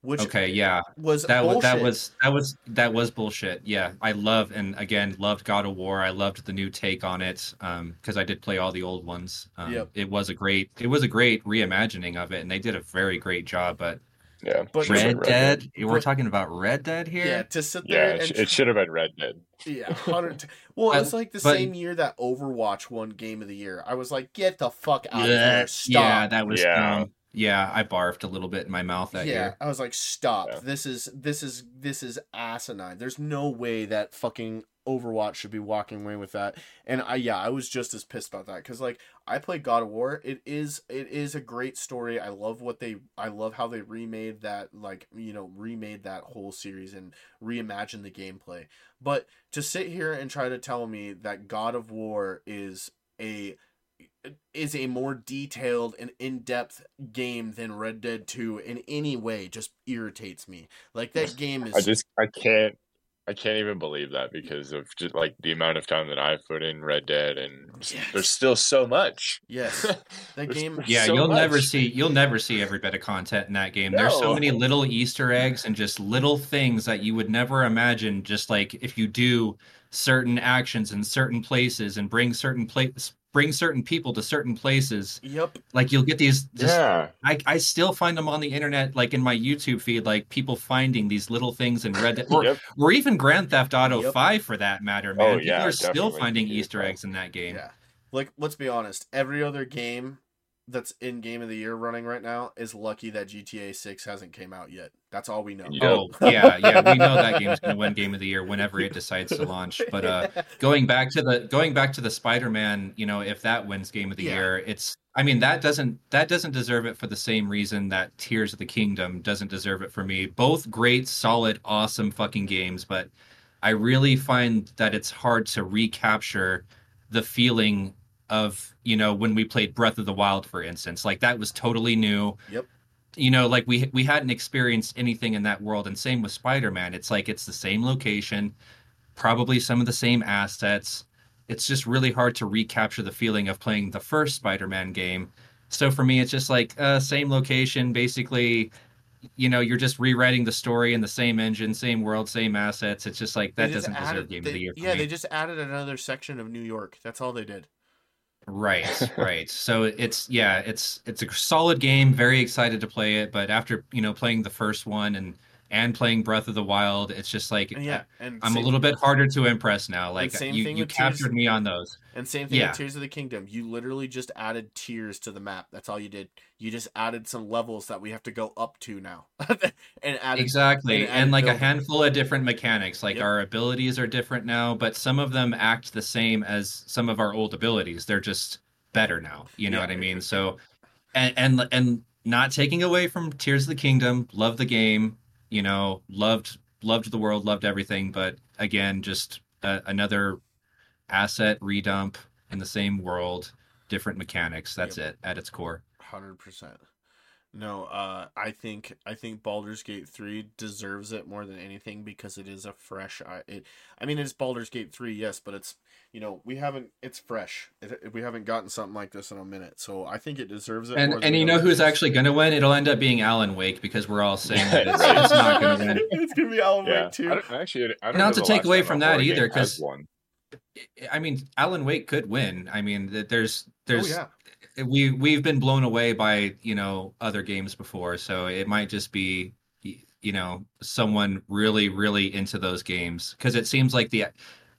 which Okay, yeah, was that was that was that was that was bullshit. Yeah, I love and again loved God of War. I loved the new take on it because I did play all the old ones. Um, Yep. It was a great it was a great reimagining of it, and they did a very great job. But Yeah. But- Should've Red been Dead, we're But- talking about Red Dead here. yeah to sit Yeah, there it, and sh- it should have been Red Dead. yeah hundred. Well, But- it's like the but- same year that Overwatch won Game of the Year. I was like, get the fuck out of here! Stop. Yeah, that was Yeah. dumb. Yeah, I barfed a little bit in my mouth that yeah, year. I was like, stop. Yeah. This is this is this is asinine. There's no way that fucking Overwatch should be walking away with that. And I yeah, I was just as pissed about that cuz like I played God of War. It is it is a great story. I love what they I love how they remade that like, you know, remade that whole series and reimagined the gameplay. But to sit here and try to tell me that God of War is a is a more detailed and in-depth game than Red Dead 2 in any way just irritates me. Like that game is I just I can't I can't even believe that because of just like the amount of time that I've put in Red Dead and oh, Yes. there's still so much. yes. That game Yeah, so you'll never see you'll never see every bit of content in that game. There's so many little Easter eggs and just little things that you would never imagine. Just like if you do certain actions in certain places and bring certain place bring certain people to certain places, Yep. like you'll get these. Just, Yeah. I I still find them on the internet, like in my YouTube feed, like people finding these little things in Red Dead, or, Yep. or even Grand Theft Auto Yep. Five for that matter. Oh, man, Oh, people yeah, are still finding Yeah. Easter eggs in that game. Yeah. Like let's be honest, every other game that's in game of the year running right now is lucky that GTA 6 hasn't came out yet. That's all we know. Yep. Oh yeah, yeah, we know that game's going to win Game of the Year whenever it decides to launch. But uh, going back to the going back to the Spider-Man, you know, if that wins Game of the Yeah. Year, it's I mean that doesn't that doesn't deserve it for the same reason that Tears of the Kingdom doesn't deserve it for me. Both great, solid, awesome fucking games, but I really find that it's hard to recapture the feeling of you know when we played Breath of the Wild, for instance. Like that was totally new Yep. you know like we we hadn't experienced anything in that world and same with spider-man it's like it's the same location probably some of the same assets it's just really hard to recapture the feeling of playing the first spider-man game so for me it's just like uh, same location basically you know you're just rewriting the story in the same engine same world same assets it's just like that just doesn't deserve game they- of the year Yeah, me. they just added another section of New York. That's all they did. Right, right. So it's yeah, it's it's a solid game. Very excited to play it, but after you know playing the first one and and playing Breath of the Wild, it's just like yeah, uh, and I'm a little bit harder to impress now. Like uh, same you, thing you with Tears- captured me on those. And same thing Yeah. with Tears of the Kingdom. You literally just added tiers to the map. That's all you did. You just added some levels that we have to go up to now, and added Exactly. and And, added like a handful of different mechanics. Like Yep. our abilities are different now, but some of them act the same as some of our old abilities. They're just better now. You know Yeah. what I mean? So and and and not taking away from Tears of the Kingdom, love the game, you know, loved loved the world, loved everything, but again, just uh, another asset redump in the same world, different mechanics. That's it at its core. Hundred percent. No, uh, I think I think Baldur's Gate three deserves it more than anything because it is a fresh. I, it, I mean, it's Baldur's Gate three, yes, but it's you know we haven't. It's fresh. It, we haven't gotten something like this in a minute, so I think it deserves it. And more and the you know who's actually going to win? It'll end up being Alan Wake because we're all saying that it's, it's not going to win. it's gonna be Alan Yeah, Wake too. I don't, actually, I don't Not to take away from that either, because. I mean, Alan Wake could win. I mean, th- there's oh there's yeah, we we've been blown away by you know other games before, so it might just be you know someone really really into those games because it seems like the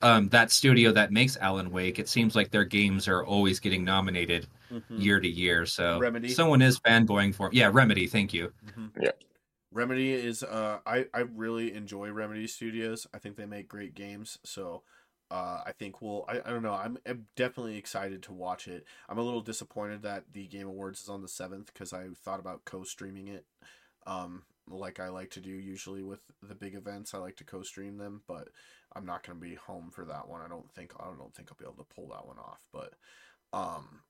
um that studio that makes Alan Wake, it seems like their games are always getting nominated Mhm. year to year. So Remedy? someone is fanboying for yeah Remedy. Thank you. Mhm. Yeah. Remedy is uh I I really enjoy Remedy Studios. I think they make great games. So uh I think we'll I, I don't know. I'm, I'm definitely excited to watch it. I'm a little disappointed that the Game Awards is on the 7th cuz I thought about co-streaming it. Um like I like to do usually with the big events. I like to co-stream them, but I'm not going to be home for that one. I don't think I don't think I'll be able to pull that one off, but um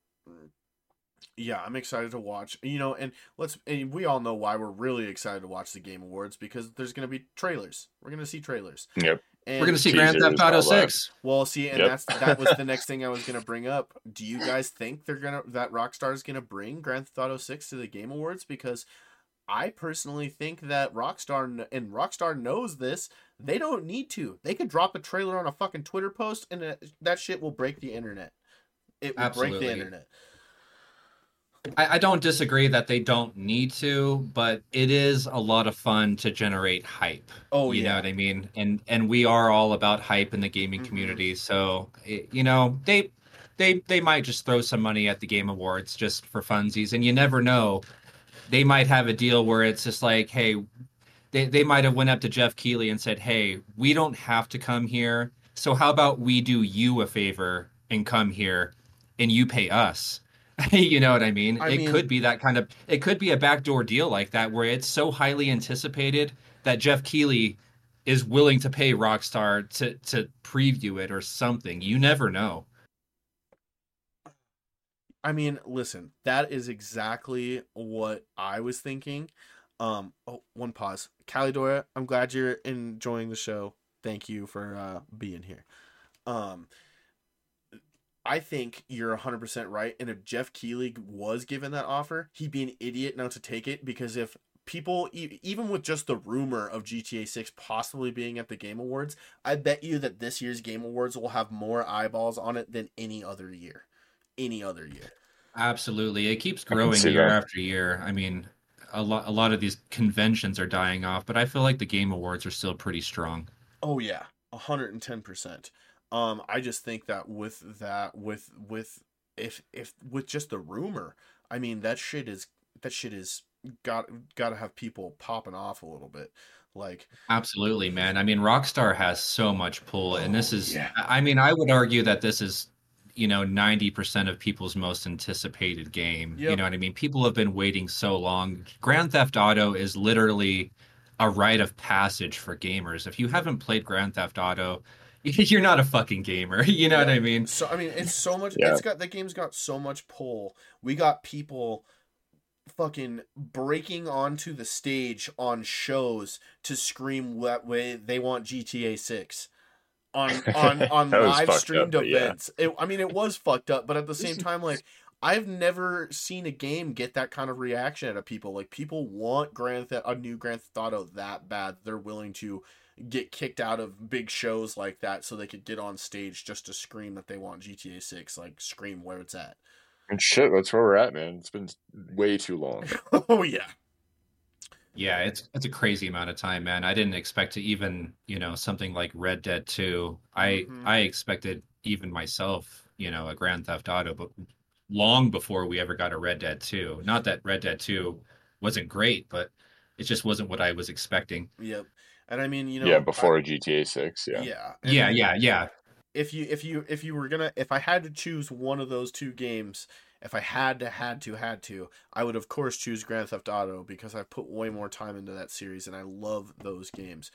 yeah, I'm excited to watch. You know, and let's and we all know why we're really excited to watch the Game Awards because there's going to be trailers. We're going to see trailers. Yep. And, We're gonna see Grand Theft Auto. Six. Well, see, and Yep. that's that was the next thing I was going to bring up. Do you guys think they're gonna that Rockstar is going to bring Grand Theft Auto Six to the Game Awards? Because I personally think that Rockstar and Rockstar knows this. They don't need to. They could drop a trailer on a fucking Twitter post, and that shit will break the internet. It will break the internet. I, I don't disagree that they don't need to, but it is a lot of fun to generate hype. Oh you yeah. know what I mean? And and we are all about hype in the gaming Mhm. community. So it, you know they they they might just throw some money at the Game Awards just for funsies, and you never know. They might have a deal where it's just like, hey, they they might have went up to Geoff Keighley and said, hey, we don't have to come here, so how about we do you a favor and come here, and you pay us. you know what I mean? I it mean- could be that kind of. It could be a backdoor deal like that, where it's so highly anticipated that Geoff Keighley is willing to pay Rockstar to to preview it or something. You never know. I mean, listen, that is exactly what I was thinking. Um, oh, one pause. Calidora, I'm glad you're enjoying the show. Thank you for uh, being here. Um, I think you're 100% right. And if Geoff Keighley was given that offer, he'd be an idiot not to take it because if people, e- even with just the rumor of GTA 6 possibly being at the Game Awards, I bet you that this year's Game Awards will have more eyeballs on it than any other year. Any other year. Absolutely, it keeps growing year that. after year. I mean, a lot a lot of these conventions are dying off, but I feel like the Game Awards are still pretty strong. Oh yeah, hundred and ten percent. Um, I just think that with that, with with if if with just the rumor, I mean that shit is that shit is got got to have people popping off a little bit. Like Absolutely, man. I mean, Rockstar has so much pull, and this Oh, is. yeah. I mean, I would argue that this is, you know, ninety percent of people's most anticipated game. You know what I mean? People have been waiting so long. Grand Theft Auto is literally a rite of passage for gamers. If you haven't played Grand Theft Auto, you're not a fucking gamer. You know what I mean? so, I mean, it's so much. Yeah. It's got the game's got so much pull. We got people fucking breaking onto the stage on shows to scream what way they want GTA Six. On on on live streamed up, but yeah. events. It, I mean, it was fucked up, but at the same time, like I've never seen a game get that kind of reaction out of people. Like people want Grand Theft a new Grand Theft Auto that bad, they're willing to get kicked out of big shows like that so they could get on stage just to scream that they want GTA Six. Like scream where it's at. And shit, that's where we're at, man. It's been way too long. oh yeah. Yeah, it's it's a crazy amount of time, man. I didn't expect to even, you know, something like Red Dead 2. I Mhm. I expected even myself, you know, a Grand Theft Auto, but long before we ever got a Red Dead 2. Not that Red Dead 2 wasn't great, but it just wasn't what I was expecting. Yep. And I mean, you know, yeah, I- before GTA Six. Yeah. yeah, and Yeah, yeah, yeah. if you if you if you were gonna if I had to choose one of those two games, if I had to had to had to, I would of course choose Grand Theft Auto because I've put way more time into that series and I love those games.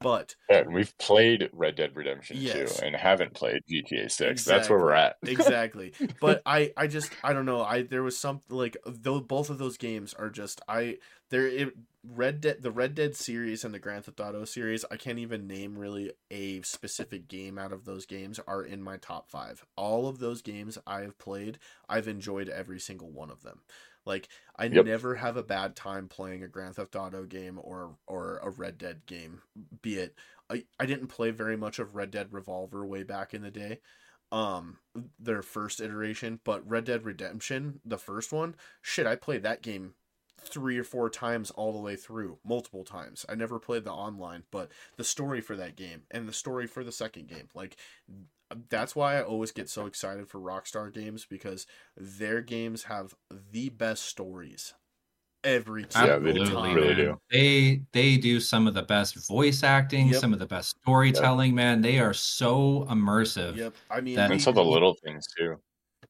But Yeah, and we've played Red Dead Redemption Yes. 2 and haven't played GTA 6. That's where we're at. exactly. But I I just I don't know. I there was something like though both of those games are just I there it, Red Dead the Red Dead series and the Grand Theft Auto series. I can't even name really a specific game out of those games are in my top 5. All of those games I have played, I've enjoyed every single one of them. Like I Yep. never have a bad time playing a Grand Theft Auto game or or a Red Dead game. Be it I, I didn't play very much of Red Dead Revolver way back in the day. Um their first iteration, but Red Dead Redemption, the first one, shit, I played that game three or four times all the way through, multiple times. I never played the online, but the story for that game and the story for the second game, like that's why I always get so excited for Rockstar games because their games have the best stories every Yeah, they single do, time. really do. They they do some of the best voice acting, Yep. some of the best storytelling, man. They are so immersive. Yep. I mean, That- And the- so the little things too.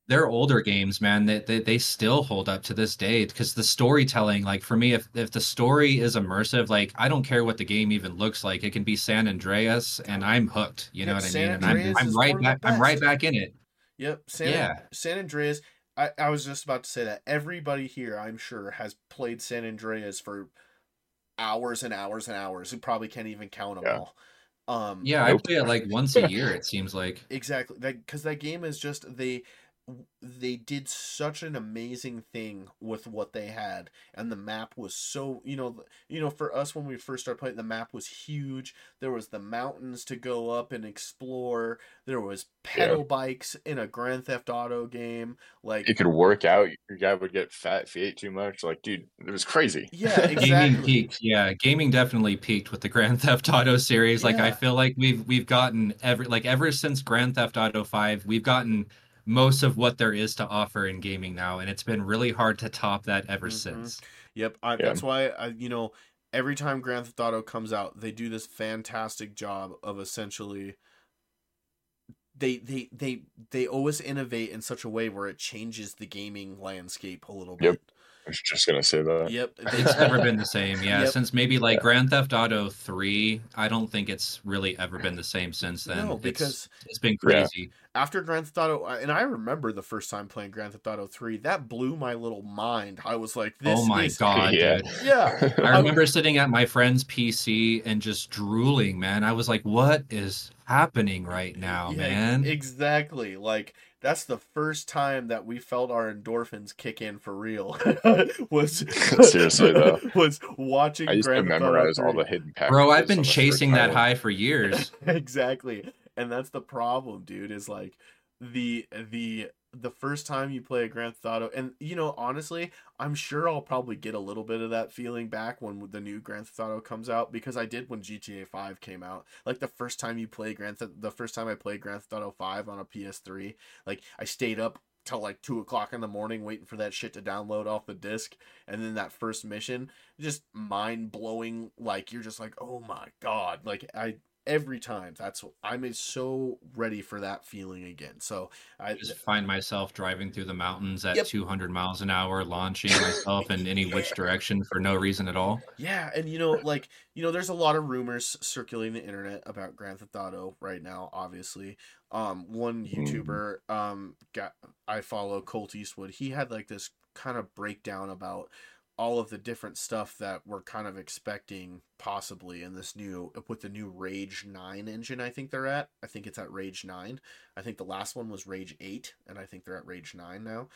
They're older games, man. They, they they still hold up to this day because the storytelling, like for me, if if the story is immersive, like I don't care what the game even looks like. It can be San Andreas, and I'm hooked. You know Yep, what I San mean? And I'm I'm right one of the back. I'm right back in it. Yep, San Yeah. San Andreas. I, I was just about to say that everybody here, I'm sure, has played San Andreas for hours and hours and hours. You probably can't even count them Yeah. all. Um, Yeah, I play it like once a year. It seems like. exactly. That because that game is just they they did such an amazing thing with what they had and the map was so you know you know for us when we first started playing the map was huge there was the mountains to go up and explore there was pedal bikes in a grand theft auto game like It could work out. Your guy would get fat if he ate too much. Like, dude, it was crazy. yeah Gaming peaked, yeah. Gaming definitely peaked with the Grand Theft Auto series. Like I feel like we've we've gotten every like ever since Grand Theft Auto Five, we've gotten most of what there is to offer in gaming now, and it's been really hard to top that ever Mhm. since. Yep, I, Yeah. that's why I, you know, every time Grand Theft Auto comes out, they do this fantastic job of essentially. They they they they always innovate in such a way where it changes the gaming landscape a little bit. Yep. I was just gonna say that. Yep. It's never been the same, yeah. Yep. Since maybe like Grand Theft Auto Three, I don't think it's really ever been the same since then. No, It's- because it's been Yeah. Crazy. after Grand Theft Auto, uh, and I remember the first time playing Grand Theft Auto three, that blew my little mind. I was like, oh "This oh my is god, Yeah. dude. yeah." I um, remember sitting at my friend's PC and just drooling, man. I was like, what is happening right now, Yeah, man? Exactly. Like that's the first time that we felt our endorphins kick in for real. was Seriously, though. was watching. I used to Grand Theft Auto memorize all the hidden packages. Bro, I've been chasing that high for years. exactly, and that's the problem, dude. Is like the the the first time you play a Grand Theft Auto, and you know, honestly, I'm sure I'll probably get a little bit of that feeling back when the new Grand Theft Auto comes out because I did when GTA 5 came out. Like the first time you play Grand the first time I played Grand Theft Auto 5 on a PS3, like I stayed up till like two o'clock in the morning waiting for that shit to download off the disc, and then that first mission, just mind blowing. Like you're just like, oh my god, like I. Every time, that's I'm so ready for that feeling again. So I just find myself driving through the mountains at Yep. 200 miles an hour, launching myself in any which direction for no reason at all. Yeah, and you know, like you know, there's a lot of rumors circulating the internet about Grand Theft Auto right now. Obviously, um, one YouTuber, um, got I follow Colt Eastwood. He had like this kind of breakdown about all of the different stuff that we're kind of expecting possibly in this new with the new Rage 9 engine I think they're at. I think it's at Rage 9. I think the last one was Rage 8 and I think they're at Rage 9 now.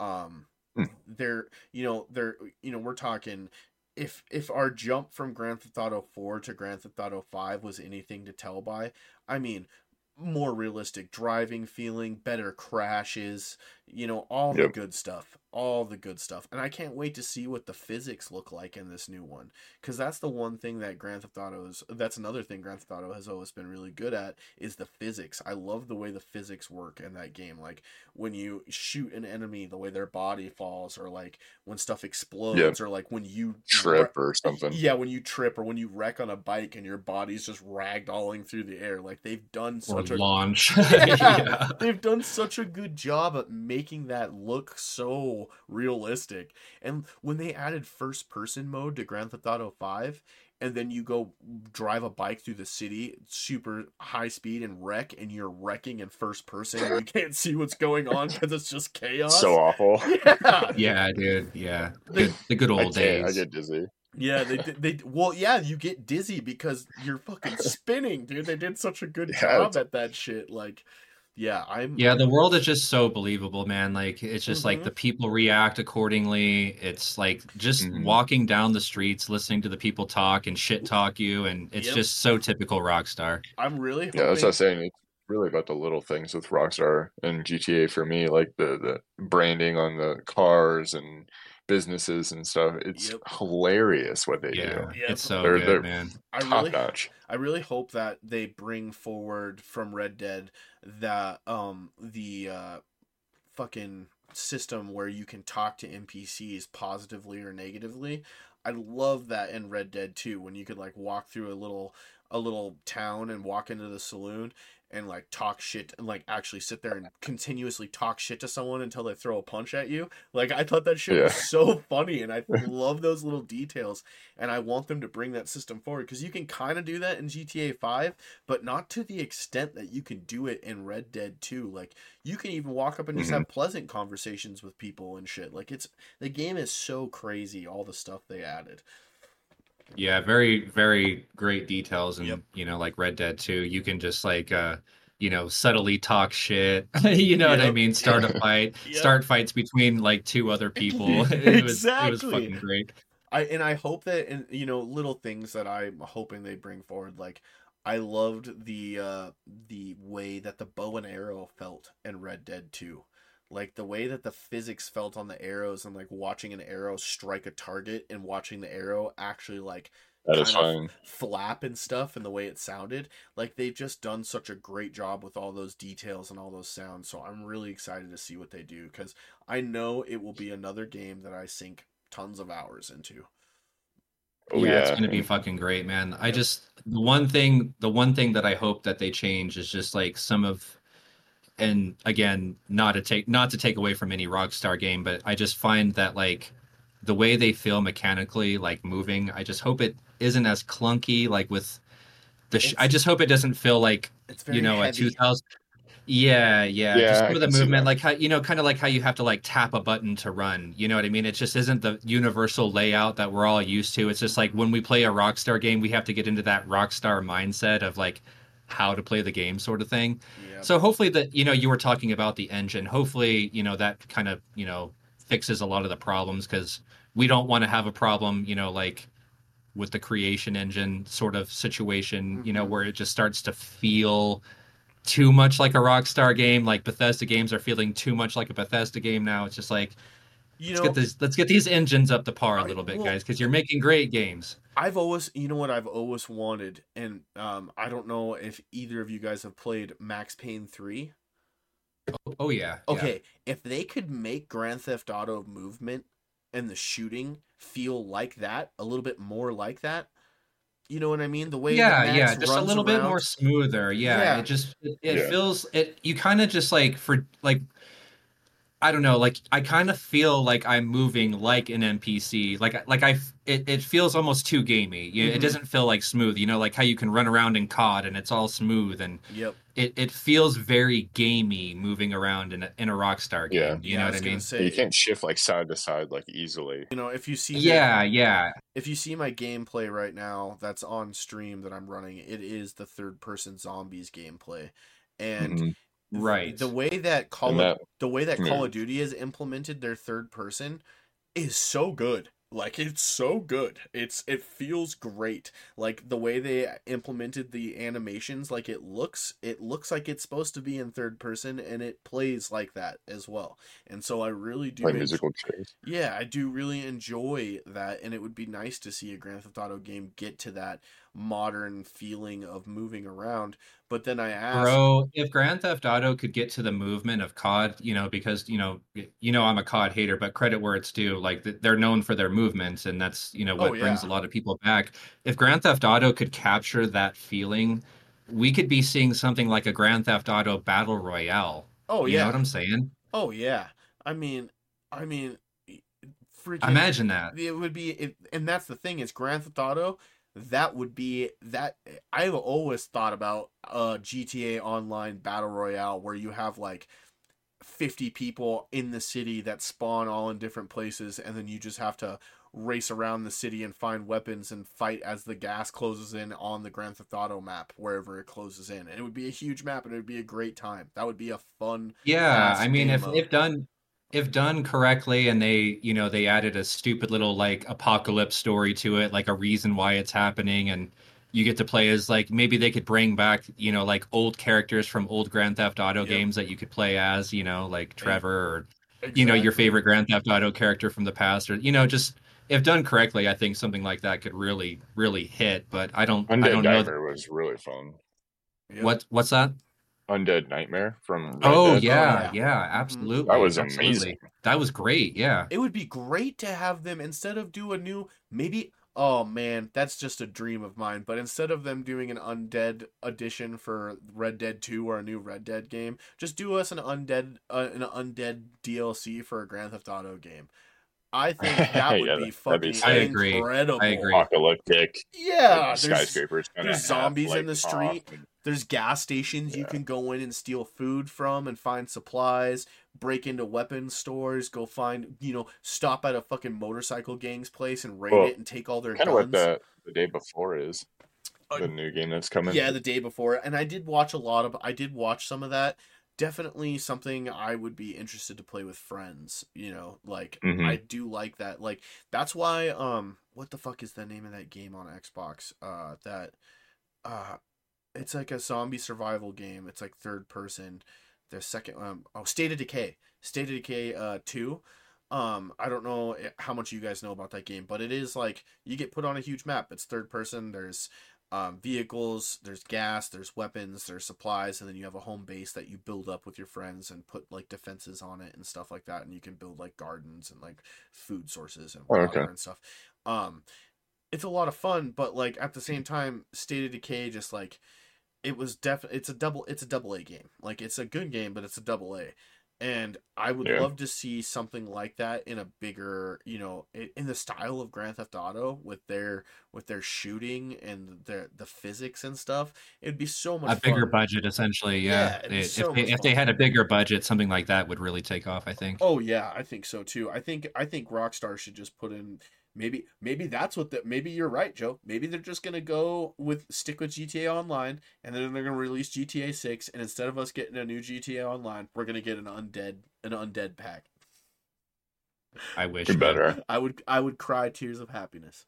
Um Hmm. they're you know, they're you know, we're talking if if our jump from Grand Theft Auto 4 to Grand Theft Auto 5 was anything to tell by, I mean, more realistic driving feeling, better crashes, you know, all Yep. the good stuff, all the good stuff. And I can't wait to see what the physics look like in this new one cuz that's the one thing that Grand Theft Auto is that's another thing Grand Theft Auto has always been really good at is the physics. I love the way the physics work in that game. Like when you shoot an enemy, the way their body falls or like when stuff explodes or like when you Trip or something. yeah, when you trip or when you wreck on a bike and your body's just ragdolling through the air, like they've done Or such a launch. yeah, yeah. they've done such a good job at making that look so realistic. And when they added first person mode to Grand Theft Auto 5, and then you go drive a bike through the city super high speed and wreck, and you're wrecking in first person, and you can't see what's going on because it's just chaos. So awful. yeah, Yeah, dude. Yeah. They- Good, the good old can't. I get dizzy. Yeah, they. They well, yeah, you get dizzy because you're fucking spinning, dude. They did such a good Yeah, job at that shit. Like, yeah, I'm. Yeah, the world is just so believable, man. Like it's just like Mhm. the people react accordingly. It's like just Mhm. walking down the streets, listening to the people talk and shit talk you, and it's Yep. just so typical Rockstar. I'm really. Yeah, that's hoping- what I was saying. It's really about the little things with Rockstar and GTA for me, like the the branding on the cars and businesses and stuff. It's Yep. hilarious what they Yeah, do. Yeah. it's so They're- good, they're- man. I Top really, notch. I really hope that they bring forward from Red Dead that um the uh fucking system where you can talk to NPCs positively or negatively. I love that in Red Dead 2 when you could like walk through a little a little town and walk into the saloon and like talk shit and like actually sit there and continuously talk shit to someone until they throw a punch at you. Like I thought that shit was so funny and I love those little details and I want them to bring that system forward because you can kind of do that in GTA 5, but not to the extent that you can do it in Red Dead 2. Like you can even walk up and just Mhm. have pleasant conversations with people and shit. Like it's the game is so crazy, all the stuff they added. Yeah, very, very great details, and Yep. you know, like Red Dead 2, you can just like, uh, you know, subtly talk shit. you know what I mean? Start a fight, Yep. start fights between like two other people. it was, it was fucking great. I and I hope that and you know little things that I'm hoping they bring forward like I loved the uh the way that the bow and arrow felt in Red Dead 2. Like the way that the physics felt on the arrows and like watching an arrow strike a target and watching the arrow actually like That is fine. flap and stuff and the way it sounded like they've just done such a great job with all those details and all those sounds so i'm really excited to see what they do because i know it will be another game that i sink tons of hours into Oh yeah, yeah, it's gonna be fucking great, man. I just the one thing the one thing that I hope that they change is just like some of and again, not to take not to take away from any Rockstar game, but I just find that like the way they feel mechanically, like moving, I just hope it isn't as clunky like with the sh- I just hope it doesn't feel like it's very you know a heavy. 2000 yeah yeah Yeah, just I some of the movement like how you know kind of like how you have to like tap a button to run you know what i mean? It just isn't the universal layout that we're all used to. It's just like when we play a rockstar game we have to get into that rockstar mindset of like how to play the game sort of thing yeah. so hopefully that you know you were talking about the engine hopefully you know that kind of you know fixes a lot of the problems because we don't want to have a problem you know like with the creation engine sort of situation you know Mhm. where it just starts to feel too much like a rockstar game like bethesda games are feeling too much like a bethesda game now it's just like you let's know get this let's get these engines up to par a little bit well- guys because you're making great games I've always, you know what I've always wanted, and um, I don't know if either of you guys have played Max Payne three. oh, oh yeah yeah. Okay, if they could make Grand Theft Auto movement and the shooting feel like that, a little bit more like that, you know what I mean? The way yeah that yeah Max just a runs little bit more smoother yeah, Yeah. it just it, it Yeah. feels it you kind of just like for like i don't know like i kind of feel like i'm moving like an npc like like i it, it feels almost too gamey you, Mhm. it doesn't feel like smooth you know like how you can run around in cod and it's all smooth and Yep. it, it feels very gamey moving around in a, in a rockstar game Yeah. you yeah, know I what was i gonna mean say, you can't shift like side to side like easily. you know, if you see, yeah yeah if you see my gameplay right now, that's on stream that I'm running. It is the third person zombies gameplay, and Mhm. Th- Right. the way that Call And of, the way that yeah. Call of Duty has implemented their third person is so good. Like it's so good. It's it feels great. Like the way they implemented the animations, like it looks it looks like it's supposed to be in third person and it plays like that as well. And so I really do Like musical chairs. yeah, I do really enjoy that, and it would be nice to see a Grand Theft Auto game get to that modern feeling of moving around. But then I asked, Bro, if Grand Theft Auto could get to the movement of COD, you know, because you know, you know, I'm a COD hater, but credit where it's due. Like they're known for their movements, and that's you know oh, what Oh, brings a lot of people back. If Grand Theft Auto could capture that feeling, we could be seeing something like a Grand Theft Auto Battle Royale. "Oh You know yeah, what I'm saying? oh yeah." I mean, I mean, freaking Imagine that. it would be, it, and that's the thing is Grand Theft Auto. That would be that. I've always thought about a GTA Online battle royale where you have like. 50 people in the city that spawn all in different places and then you just have to race around the city and find weapons and fight as the gas closes in on the Grand Theft Auto map wherever it closes in. And it would be a huge map and it would be a great time. That would be a fun Yeah, I mean, if mode. if done if done correctly, and they you know they added a stupid little like apocalypse story to it, like a reason why it's happening, and you get to play as like maybe they could bring back you know like old characters from old Grand Theft Auto Yep. games that you could play as, you know, like Trevor or you know your favorite Grand Theft Auto character from the past, or you know just if done correctly, I think something like that could really really hit. But I don't I don't know Nightmare was really fun. Yep. what what's that. Undead Nightmare from Red Oh Dead. yeah, yeah. yeah, absolutely. That was absolutely. amazing. That was great. Yeah. It would be great to have them instead of do a new maybe oh man, that's just a dream of mine, but instead of them doing an undead edition for Red Dead 2 or a new Red Dead game, just do us an undead uh, an undead DLC for a Grand Theft Auto game. I think that would Yeah, be that'd fucking be sick. I agree. incredible. I agree. Apocalyptic. Yeah, there's skyscrapers. kinda there's have, zombies in the street. There's gas stations you can go in and steal food from and find supplies, break into weapons stores, go find, you know, stop at a fucking motorcycle gang's place and raid Well, it and take all their Kind of guns. what the the day before is Uh, the new game that's coming. yeah, the day before. And I did watch a lot of I did watch some of that. Definitely something I would be interested to play with friends, you know, like Mhm. I do like that. Like that's why um what the fuck is the name of that game on Xbox? Uh that uh it's like a zombie survival game. It's like third person. The second um oh State of Decay. State of Decay uh 2. Um I don't know how much you guys know about that game, but it is like you get put on a huge map. It's third person. There's um, vehicles, there's gas, there's weapons, there's supplies, and then you have a home base that you build up with your friends and put like defenses on it and stuff like that. And you can build like gardens and like food sources and Oh, okay. and stuff. Um, it's a lot of fun, but like at the same time, State of Decay just like it was definitely it's a double it's a double A game. Like it's a good game, but it's a double A. And I would Yeah. love to see something like that in a bigger, you know, in the style of Grand Theft Auto with their with their shooting and their the physics and stuff. It'd be so much a bigger budget essentially Yeah, yeah, They- so if they if they had a bigger budget something like that would really take off i think Oh yeah, I think so too. I think I think Rockstar should just put in maybe maybe that's what the maybe you're right, Joe. Maybe they're just gonna go with stick with GTA Online and then they're gonna release GTA Six and instead of us getting a new GTA Online, we're gonna get an undead an undead pack. i wish You're better. I would I would cry tears of happiness.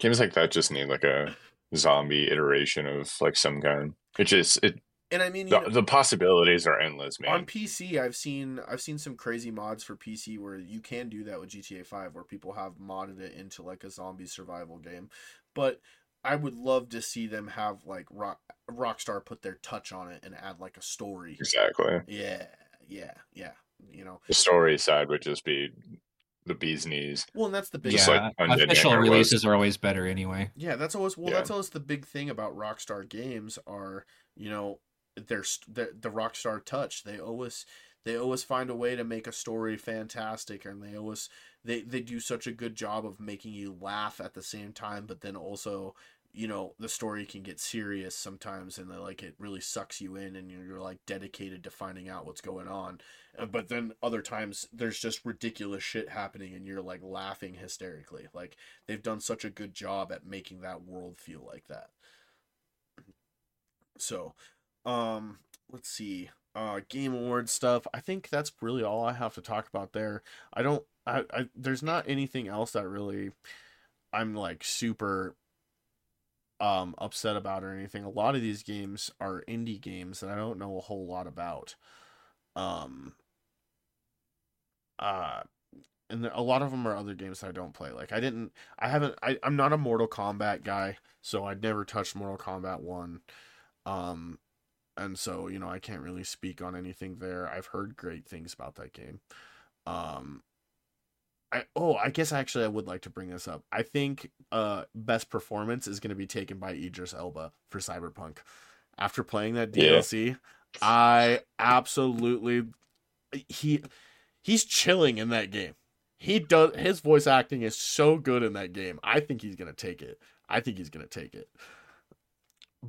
Games like that just need like a zombie iteration of like some kind. It just it And I mean, the, know, the possibilities are endless, man. on PC, I've seen I've seen some crazy mods for PC where you can do that with GTA Five, where people have modded it into like a zombie survival game. But I would love to see them have like Rock Rockstar put their touch on it and add like a story. exactly. Yeah, yeah, yeah. You know, The story side would just be the bee's knees. well, and that's the big Just yeah like official releases are always better anyway Yeah, that's always well. Yeah. That's always the big thing about Rockstar games are you know their the the Rockstar touch. They always they always find a way to make a story fantastic, and they always they they do such a good job of making you laugh at the same time, but then also you know the story can get serious sometimes, and like it really sucks you in, and you're, you're like dedicated to finding out what's going on. Uh, But then other times there's just ridiculous shit happening, and you're like laughing hysterically. Like they've done such a good job at making that world feel like that. So, um, let's see. Uh, Game Awards stuff. I think that's really all I have to talk about there. I don't. I, I there's not anything else that really I'm like super um upset about or anything. A lot of these games are indie games that I don't know a whole lot about. Um uh and a lot of them are other games that I don't play. Like I didn't I haven't I I'm not a Mortal Kombat guy, so I'd never touched Mortal Kombat 1. Um and so, you know, I can't really speak on anything there. I've heard great things about that game. Um I oh, I guess actually I would like to bring this up. I think uh best performance is going to be taken by Idris Elba for Cyberpunk. After playing that Yeah. DLC, I absolutely he he's chilling in that game. He does his voice acting is so good in that game. I think he's going to take it. I think he's going to take it.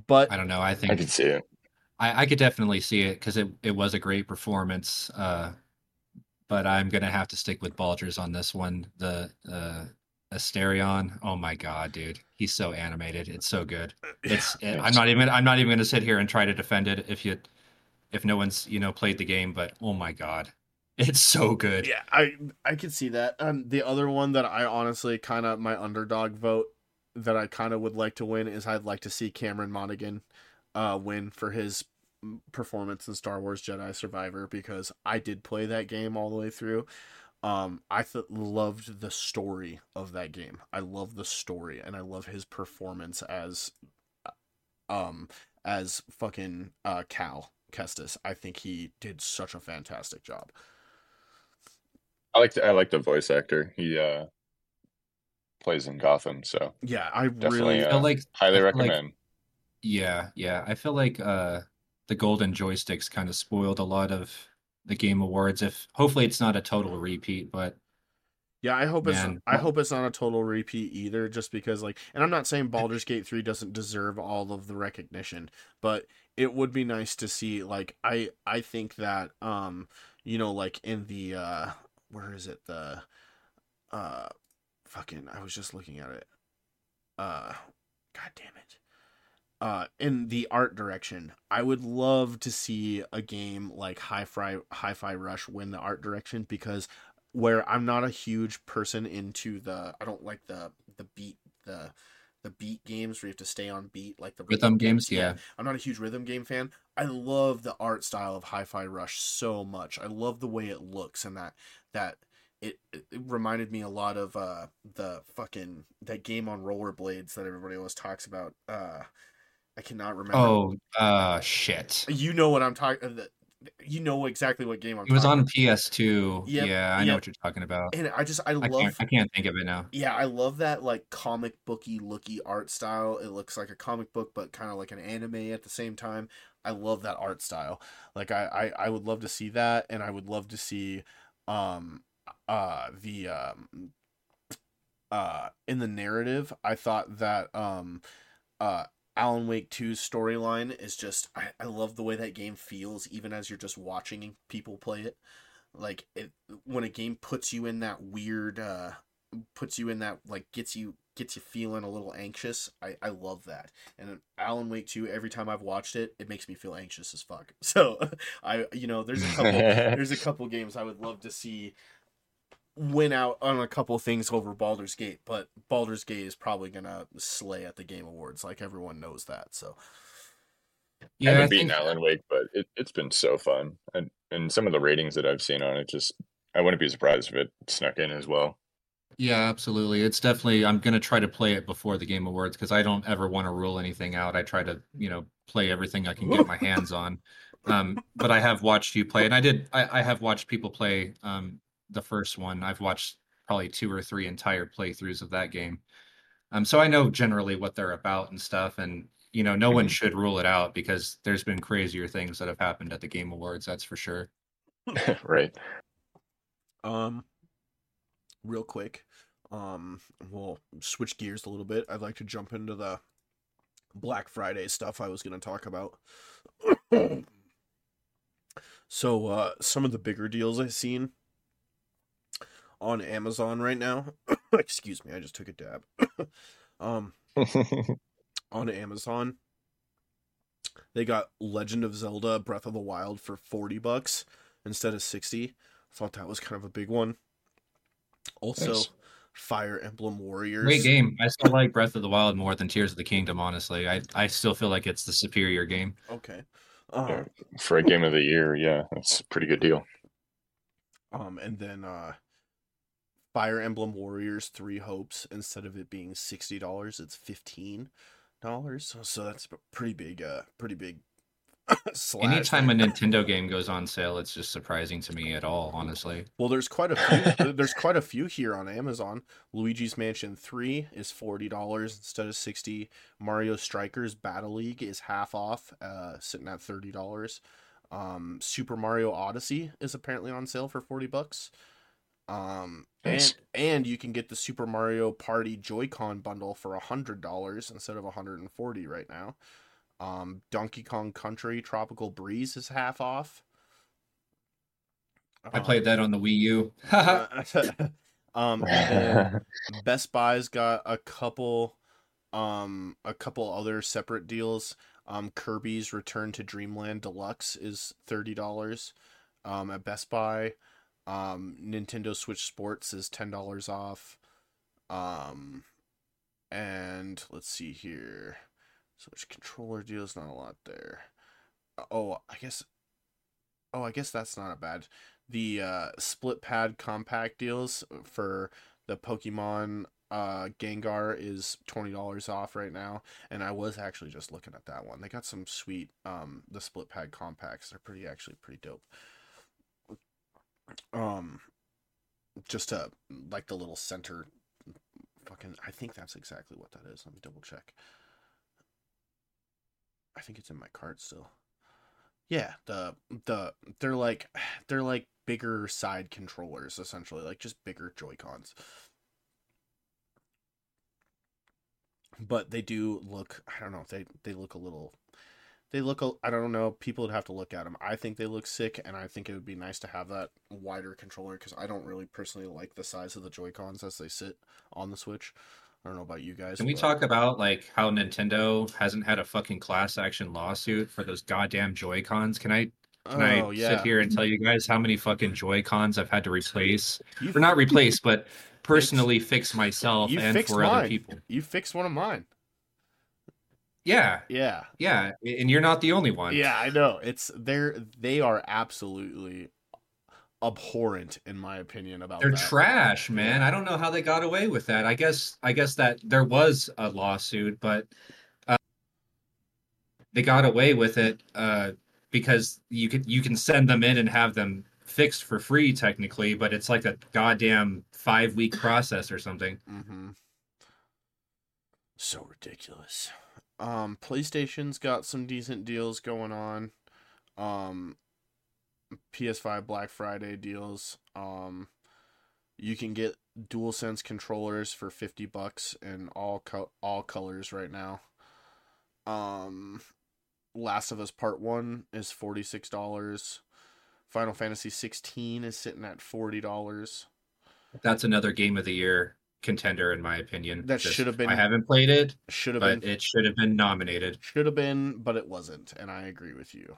But I don't know. I think I could see it. I, I could definitely see it because it, it was a great performance. Uh, but I'm gonna have to stick with Baldur's on this one. The uh, Astarion. Oh my god, dude, he's so animated. It's so good. It's. It, I'm not even. I'm not even gonna sit here and try to defend it if you, if no one's you know played the game. But oh my god, it's so good. Yeah, I I could see that. Um, the other one that I honestly kind of my underdog vote that I kind of would like to win is I'd like to see Cameron Monaghan uh win for his performance in Star Wars Jedi Survivor because I did play that game all the way through. Um, I th- loved the story of that game. I love the story and I love his performance as um as fucking uh Cal Kestis. I think he did such a fantastic job. I like the, I like the voice actor. He uh plays in Gotham, so Yeah, I really uh, feel like highly I feel like- recommend. Yeah, yeah. I feel like uh the golden joysticks kind of spoiled a lot of the game awards. If hopefully it's not a total repeat, but Yeah, I hope it's I hope it's not a total repeat either, just because like and I'm not saying Baldur's Gate 3 doesn't deserve all of the recognition, but it would be nice to see like I I think that um you know like in the uh where is it the uh fucking I was just looking at it. Uh god damn it. Uh in the art direction, I would love to see a game like Hi-Fi Hi-Fi Rush win the art direction because where I'm not a huge person into the I don't like the the beat the the beat games where you have to stay on beat like the Rhythm games, yeah. I'm not a huge rhythm game fan. I love the art style of Hi-Fi Rush so much. I love the way it looks and that that it, it it reminded me a lot of uh the fucking that game on rollerblades that everybody always talks about. Uh I cannot remember. oh, uh, shit. you know what I'm talking. You know exactly what game I'm. Talking about. It was on PS2. Yep, Yeah, I know what you're talking about. and I just I I love can't. I can't think of it now. yeah, I love that like comic booky looky art style. It looks like a comic book, but kind of like an anime at the same time. I love that art style. Like I, I, I would love to see that, and I would love to see, um, uh, the um, uh, in the narrative. I thought that um, uh, Alan Wake 2's storyline is just I, I love the way that game feels, even as you're just watching people play it. Like it when a game puts you in that weird uh puts you in that like gets you gets you feeling a little anxious. I I love that. And Alan Wake 2 every time I've watched it, it makes me feel anxious as fuck. So I you know, there's a couple there's a couple games I would love to see win out on a couple things over Baldur's Gate, but Baldur's Gate is probably going to slay at the Game Awards like everyone knows that. So Yeah, I haven't beaten think, Alan Wake, but it, it's been so fun. And and some of the ratings that I've seen on it, just I wouldn't be surprised if it snuck in as well. yeah, absolutely. It's definitely. I'm gonna try to play it before the Game Awards because I don't ever want to rule anything out. I try to, you know, play everything I can get my hands on. Um, but I have watched you play, and I did. I, I have watched people play um, the first one. I've watched probably two or three entire playthroughs of that game. Um, so I know generally what they're about and stuff, and you know, no one Mhm. should rule it out because there's been crazier things that have happened at the Game Awards. That's for sure. right. Um, real quick, um, we'll switch gears a little bit. I'd like to jump into the Black Friday stuff I was going to talk about. so, uh, some of the bigger deals I've seen on Amazon right now. excuse me, I just took a dab. um, on Amazon, they got Legend of Zelda: Breath of the Wild for forty bucks instead of sixty. Thought that was kind of a big one. Also, Nice. Fire Emblem Warriors. Great game. I still like Breath of the Wild more than Tears of the Kingdom. Honestly, I I still feel like it's the superior game. Okay. Um, Yeah. For a game of the year, yeah, that's a pretty good deal. um, and then uh, Fire Emblem Warriors Three Hopes. Instead of it being sixty dollars, it's fifteen dollars. So, that's a pretty big. Uh, pretty big. slash Anytime there. a Nintendo game goes on sale, it's just surprising to me at all. Honestly, Well, there's quite a few. there's quite a few here on Amazon. Luigi's Mansion Three is forty dollars instead of sixty. Mario Strikers Battle League is half off, uh, sitting at thirty dollars. Um, Super Mario Odyssey is apparently on sale for forty bucks. Um, Nice. and and you can get the Super Mario Party Joy-Con bundle for hundred dollars instead of hundred and forty right now. Um, Donkey Kong Country Tropical Breeze is half off. I played that on the Wii U. um, Best Buy's got a couple, um, a couple other separate deals. Um, Kirby's Return to Dreamland Deluxe is thirty dollars, um, at Best Buy. Um, Nintendo Switch Sports is ten dollars off. Um, and let's see here. Switch controller deals, not a lot there. Oh, I guess. Oh, I guess that's not a bad the uh, split pad compact deals for the Pokemon uh, Gengar is twenty dollars off right now, and I was actually just looking at that one. They got some sweet um the split pad compacts. They're pretty actually pretty dope. Um, just a like the little center. Fucking, I think that's exactly what that is. Let me double check. I think it's in my cart still. Yeah, the the they're like they're like bigger side controllers essentially, like just bigger Joy-Cons. But they do look I don't know, they they look a little they look i don't know, people would have to look at them. I think they look sick and I think it would be nice to have that wider controller cuz I don't really personally like the size of the Joy-Cons as they sit on the Switch. I don't know about you guys. Can we but- talk about like how Nintendo hasn't had a fucking class action lawsuit for those goddamn Joy Cons? Can I can Oh, I yeah. sit here and tell you guys how many fucking Joy Cons I've had to replace, You or not replace, but personally fix myself you and for other people? You fixed one of mine. Yeah, Yeah. yeah, and you're not the only one. Yeah, I know. It's they're they are absolutely abhorrent in my opinion about They're that. trash, man. I don't know how they got away with that. I guess I guess that there was a lawsuit, but uh, they got away with it uh, because you could you can send them in and have them fixed for free technically, but it's like a goddamn five week process or something. Mm-hmm. So ridiculous. Um, PlayStation's got some decent deals going on. Um, PS5 Black Friday deals. Um, you can get DualSense controllers for fifty bucks in all co- all colors right now. Um, Last of Us Part One is forty six dollars. Final Fantasy sixteen is sitting at forty dollars. That's another game of the year contender in my opinion. That Just- should have been- I haven't played it, Should have but been it should have been nominated. Should have been, but it wasn't, and I agree with you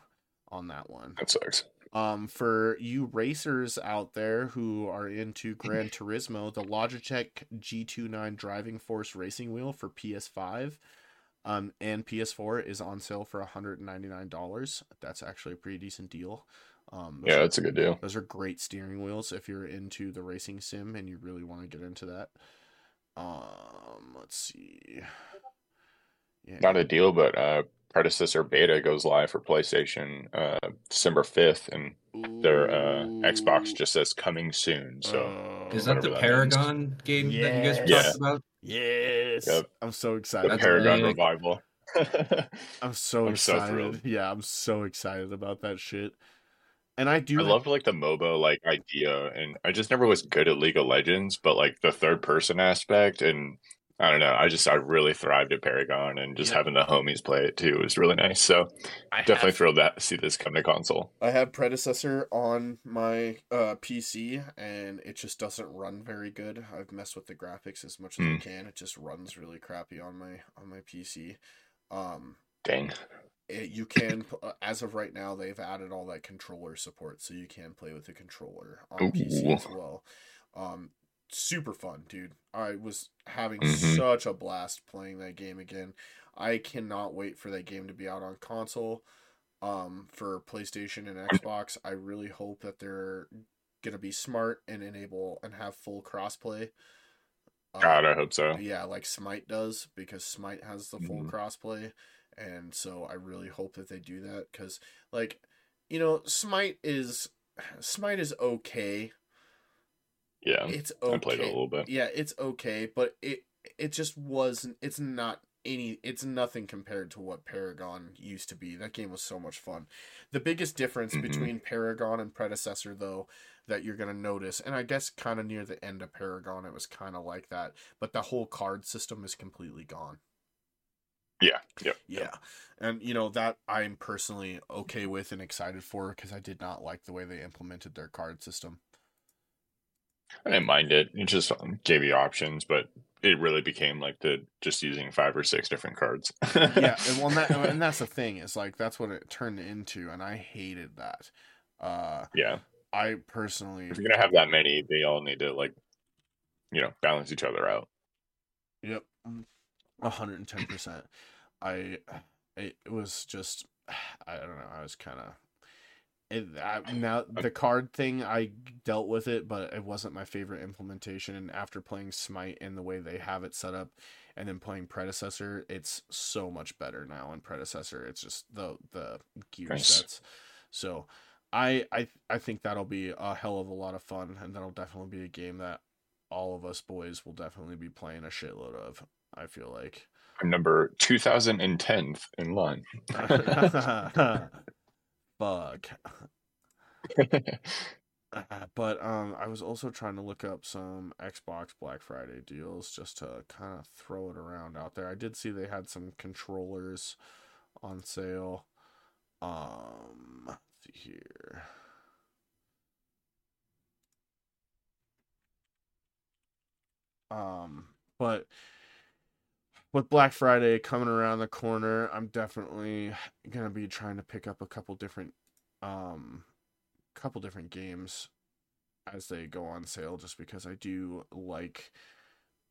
on that one. That sucks. Um, for you racers out there who are into Gran Turismo, the Logitech G29 Driving Force Racing Wheel for PS5 um, and PS4 is on sale for $199. That's actually a pretty decent deal. Um, those Yeah, are- that's a good deal. those are great steering wheels if you're into the racing sim and you really want to get into that. Um, let's see. Yeah. Not a deal, but uh, predecessor beta goes live for PlayStation uh, December fifth, and their uh, Xbox just says coming soon. So Oh, Is that the that Paragon game that you guys were Yes. talking about? yes. Yep. I'm so the excited. That's Paragon big. revival. I'm so I'm excited. thrilled. yeah, I'm so excited about that shit. And I do I loved like the MOBA like idea, and I just never was good at League of Legends, but like the third person aspect, and I don't know, I just I really thrived at Paragon, and just Yeah. having the homies play it too was really nice. So I definitely have, thrilled that see this come to console. I have predecessor on my uh, PC and it just doesn't run very good. I've messed with the graphics as much as I Hmm. can. It just runs really crappy on my on my PC. Um Dang, it, you can uh, as of right now they've added all that controller support so you can play with the controller on pc as well um super fun, dude. I was having Mhm. such a blast playing that game again. I cannot wait for that game to be out on console. Um, for PlayStation and Xbox, I really hope that they're gonna be smart and enable and have full crossplay. Um, God, I hope so. yeah, like Smite does because Smite has the full Mhm. crossplay, and so I really hope that they do that because, like, you know, Smite is Smite is okay. Yeah, It's okay. I played it a little bit. Yeah, it's okay, but it it just wasn't. It's not any. It's nothing compared to what Paragon used to be. That game was so much fun. The biggest difference Mhm. between Paragon and predecessor, though, that you're gonna notice, and I guess kind of near the end of Paragon, it was kind of like that. But the whole card system is completely gone. Yeah, yep. Yeah, and you know that I'm personally okay with and excited for because I did not like the way they implemented their card system. I didn't mind it. It just um, gave you options, but it really became like the just using five or six different cards. yeah, and well, and, that, and that's the thing is like that's what it turned into, and I hated that. Uh, yeah. I personally, If you're gonna have that many, they all need to like, you know, balance each other out. yep, hundred and ten percent. I, it, it was just, I don't know. I was kind of. It, I, now uh, the card thing I dealt with it, but it wasn't my favorite implementation. And after playing Smite and the way they have it set up, and then playing Predecessor, it's so much better now. In Predecessor, it's just the the gear Nice. sets. So, I I I think that'll be a hell of a lot of fun, and that'll definitely be a game that all of us boys will definitely be playing a shitload of. I feel like. I'm number 2010th in line. Fuck. But um, I was also trying to look up some Xbox Black Friday deals just to kind of throw it around out there. I did see they had some controllers on sale. Um, let's see here. Um, but with Black Friday coming around the corner, I'm definitely gonna be trying to pick up a couple different um couple different games as they go on sale just because I do like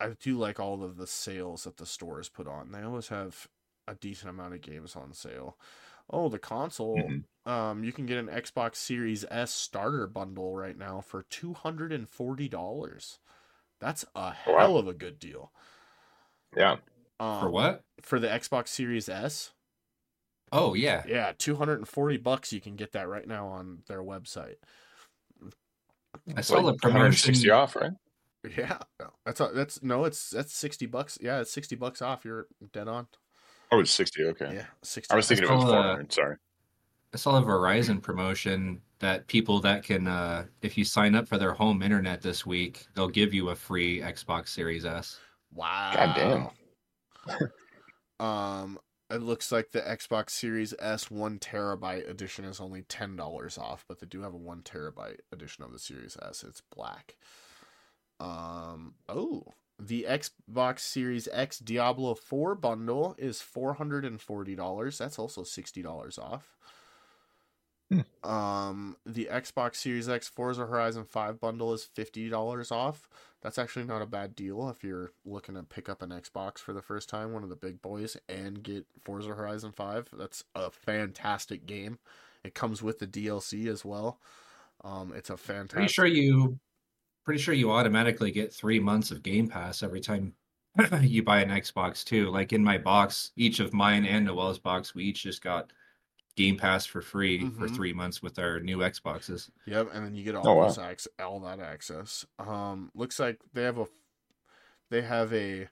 I do like all of the sales that the stores put on. They always have a decent amount of games on sale. Oh, the console Mhm. um you can get an Xbox Series S starter bundle right now for $240. That's a Wow. hell of a good deal. Yeah. Um, For what? For the Xbox Series S? Oh yeah. Yeah, 240 bucks you can get that right now on their website. I saw the Like promotion. 160 off, right? Yeah, that's a, that's no, it's that's 60 bucks. Yeah, it's 60 bucks off. You're dead on. Oh, it's 60. Okay. Yeah, 60. I was thinking it was saw, uh, 400. Sorry. I saw a Verizon promotion that people that can, uh, if you sign up for their home internet this week, they'll give you a free Xbox Series S. Wow. God damn. Um, it looks like the Xbox Series S one terabyte edition is only ten dollars off, but they do have a one terabyte edition of the Series S. It's black. Um. Oh, the Xbox Series X Diablo Four bundle is four hundred and forty dollars. That's also sixty dollars off. Um, the Xbox Series X Forza Horizon 5 bundle is $50 off. That's actually not a bad deal if you're looking to pick up an Xbox for the first time, one of the big boys, and get Forza Horizon 5. That's a fantastic game. It comes with the DLC as well. Um, it's a fantastic. Pretty sure you, pretty sure you automatically get three months of Game Pass every time you buy an Xbox too. Like in my box, each of mine and Noel's box, we each just got Game Pass for free for Mhm. three months with our new Xboxes. Yep, and then you get all Oh, wow. those ac- all that access. Um, looks like they have a they have a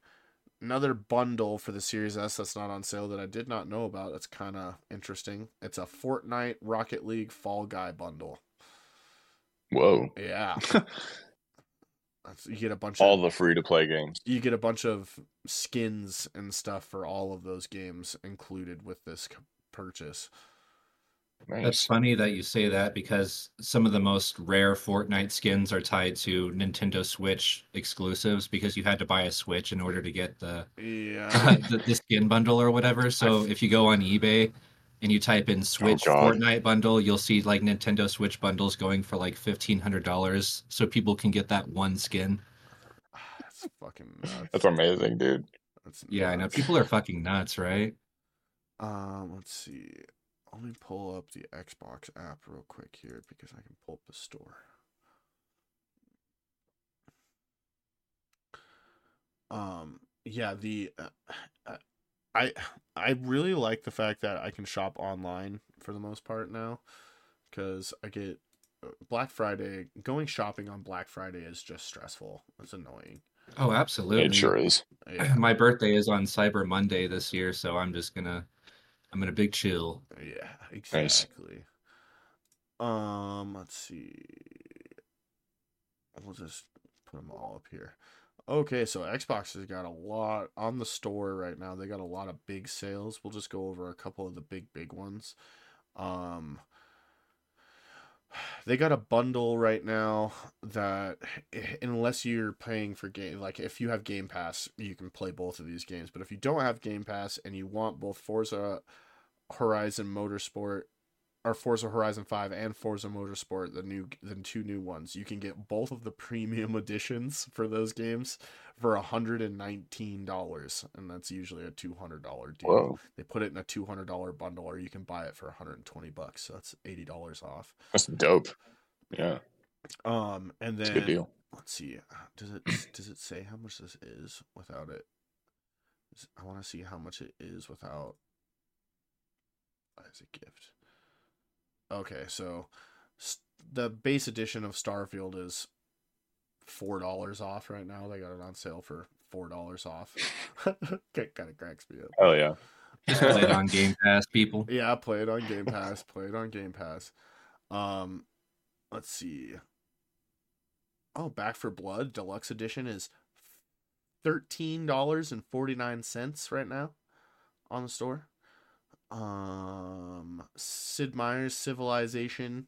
another bundle for the Series S that's not on sale that I did not know about. That's kind of interesting. It's a Fortnite Rocket League Fall Guy bundle. Whoa. Yeah, you get a bunch All of all the free to play games. you get a bunch of skins and stuff for all of those games included with this c- purchase. That's funny that you say that because some of the most rare Fortnite skins are tied to Nintendo Switch exclusives because you had to buy a Switch in order to get the Yeah. the, the skin bundle or whatever. So if you go on eBay and you type in Switch God. Fortnite bundle, you'll see like Nintendo Switch bundles going for like fifteen hundred dollars, so people can get that one skin. That's fucking nuts. That's amazing, dude. That's Yeah, I know. People are fucking nuts, right? Um, let's see. Let me pull up the Xbox app real quick here because I can pull up the store. Um, yeah, the uh, uh, I I really like the fact that I can shop online for the most part now because I get uh, Black Friday going shopping on Black Friday is just stressful. It's annoying. Oh, absolutely. It sure is. Yeah, My birthday is on Cyber Monday this year, so I'm just gonna I'm in a big chill. yeah, exactly. Um, let's see. We'll just put them all up here. Okay, so Xbox has got a lot on the store right now. They got a lot of big sales. We'll just go over a couple of the big, big ones. Um, they got a bundle right now that, eh, unless you're paying for game, like if you have Game Pass, you can play both of these games. But if you don't have Game Pass and you want both Forza Horizon Motorsport or Forza Horizon 5 and Forza Motorsport, the new the two new ones. You can get both of the premium editions for those games for $119 and that's usually a $200 deal. Whoa, They put it in a $200 bundle or you can buy it for 120 bucks. So that's $80 off. that's dope. Yeah, Um and then good deal. let's see. Does it does it say how much this is without it? I want to see how much it is without as a gift. Okay, so the base edition of Starfield is four dollars off right now. They got it on sale for four dollars off. kind of cracks me up. Oh yeah. Just play it on Game Pass, people. Yeah, play it on Game Pass. play it on Game Pass. Um, let's see. Oh, Back 4 Blood Deluxe Edition is thirteen dollars and forty nine cents right now on the store. Um, Sid Meier's Civilization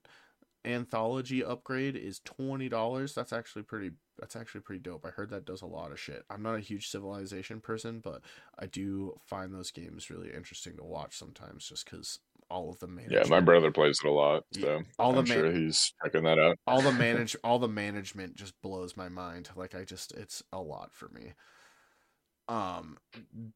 anthology upgrade is twenty dollars. That's actually pretty. That's actually pretty dope. I heard that does a lot of shit. I'm not a huge Civilization person, but I do find those games really interesting to watch sometimes, just because all of the Yeah, my brother plays it a lot, so all I'm man- sure he's checking that out. all the manage, all the management just blows my mind. Like I just, it's a lot for me. Um,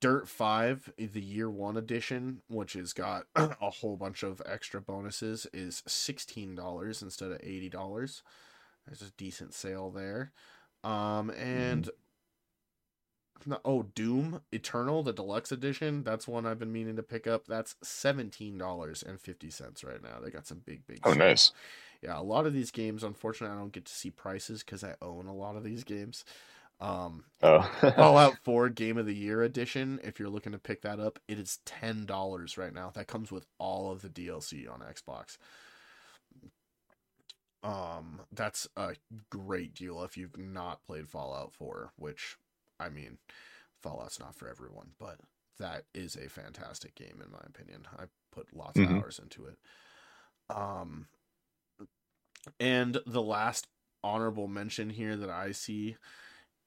Dirt Five, the Year One edition, which has got a whole bunch of extra bonuses, is sixteen dollars instead of eighty dollars. There's a decent sale there. Um, and no- oh, Doom Eternal, the deluxe edition. That's one I've been meaning to pick up. That's seventeen dollars and fifty cents right now. They got some big, big. Oh, sales. nice. Yeah, a lot of these games, unfortunately, I don't get to see prices because I own a lot of these games. Um, Oh, Fallout 4 Game of the Year edition, if you're looking to pick that up, it is ten dollars right now. That comes with all of the DLC on Xbox. Um, that's a great deal if you've not played Fallout 4, which I mean, Fallout's not for everyone, but that is a fantastic game in my opinion. I put lots of Mhm. hours into it. Um and the last honorable mention here that I see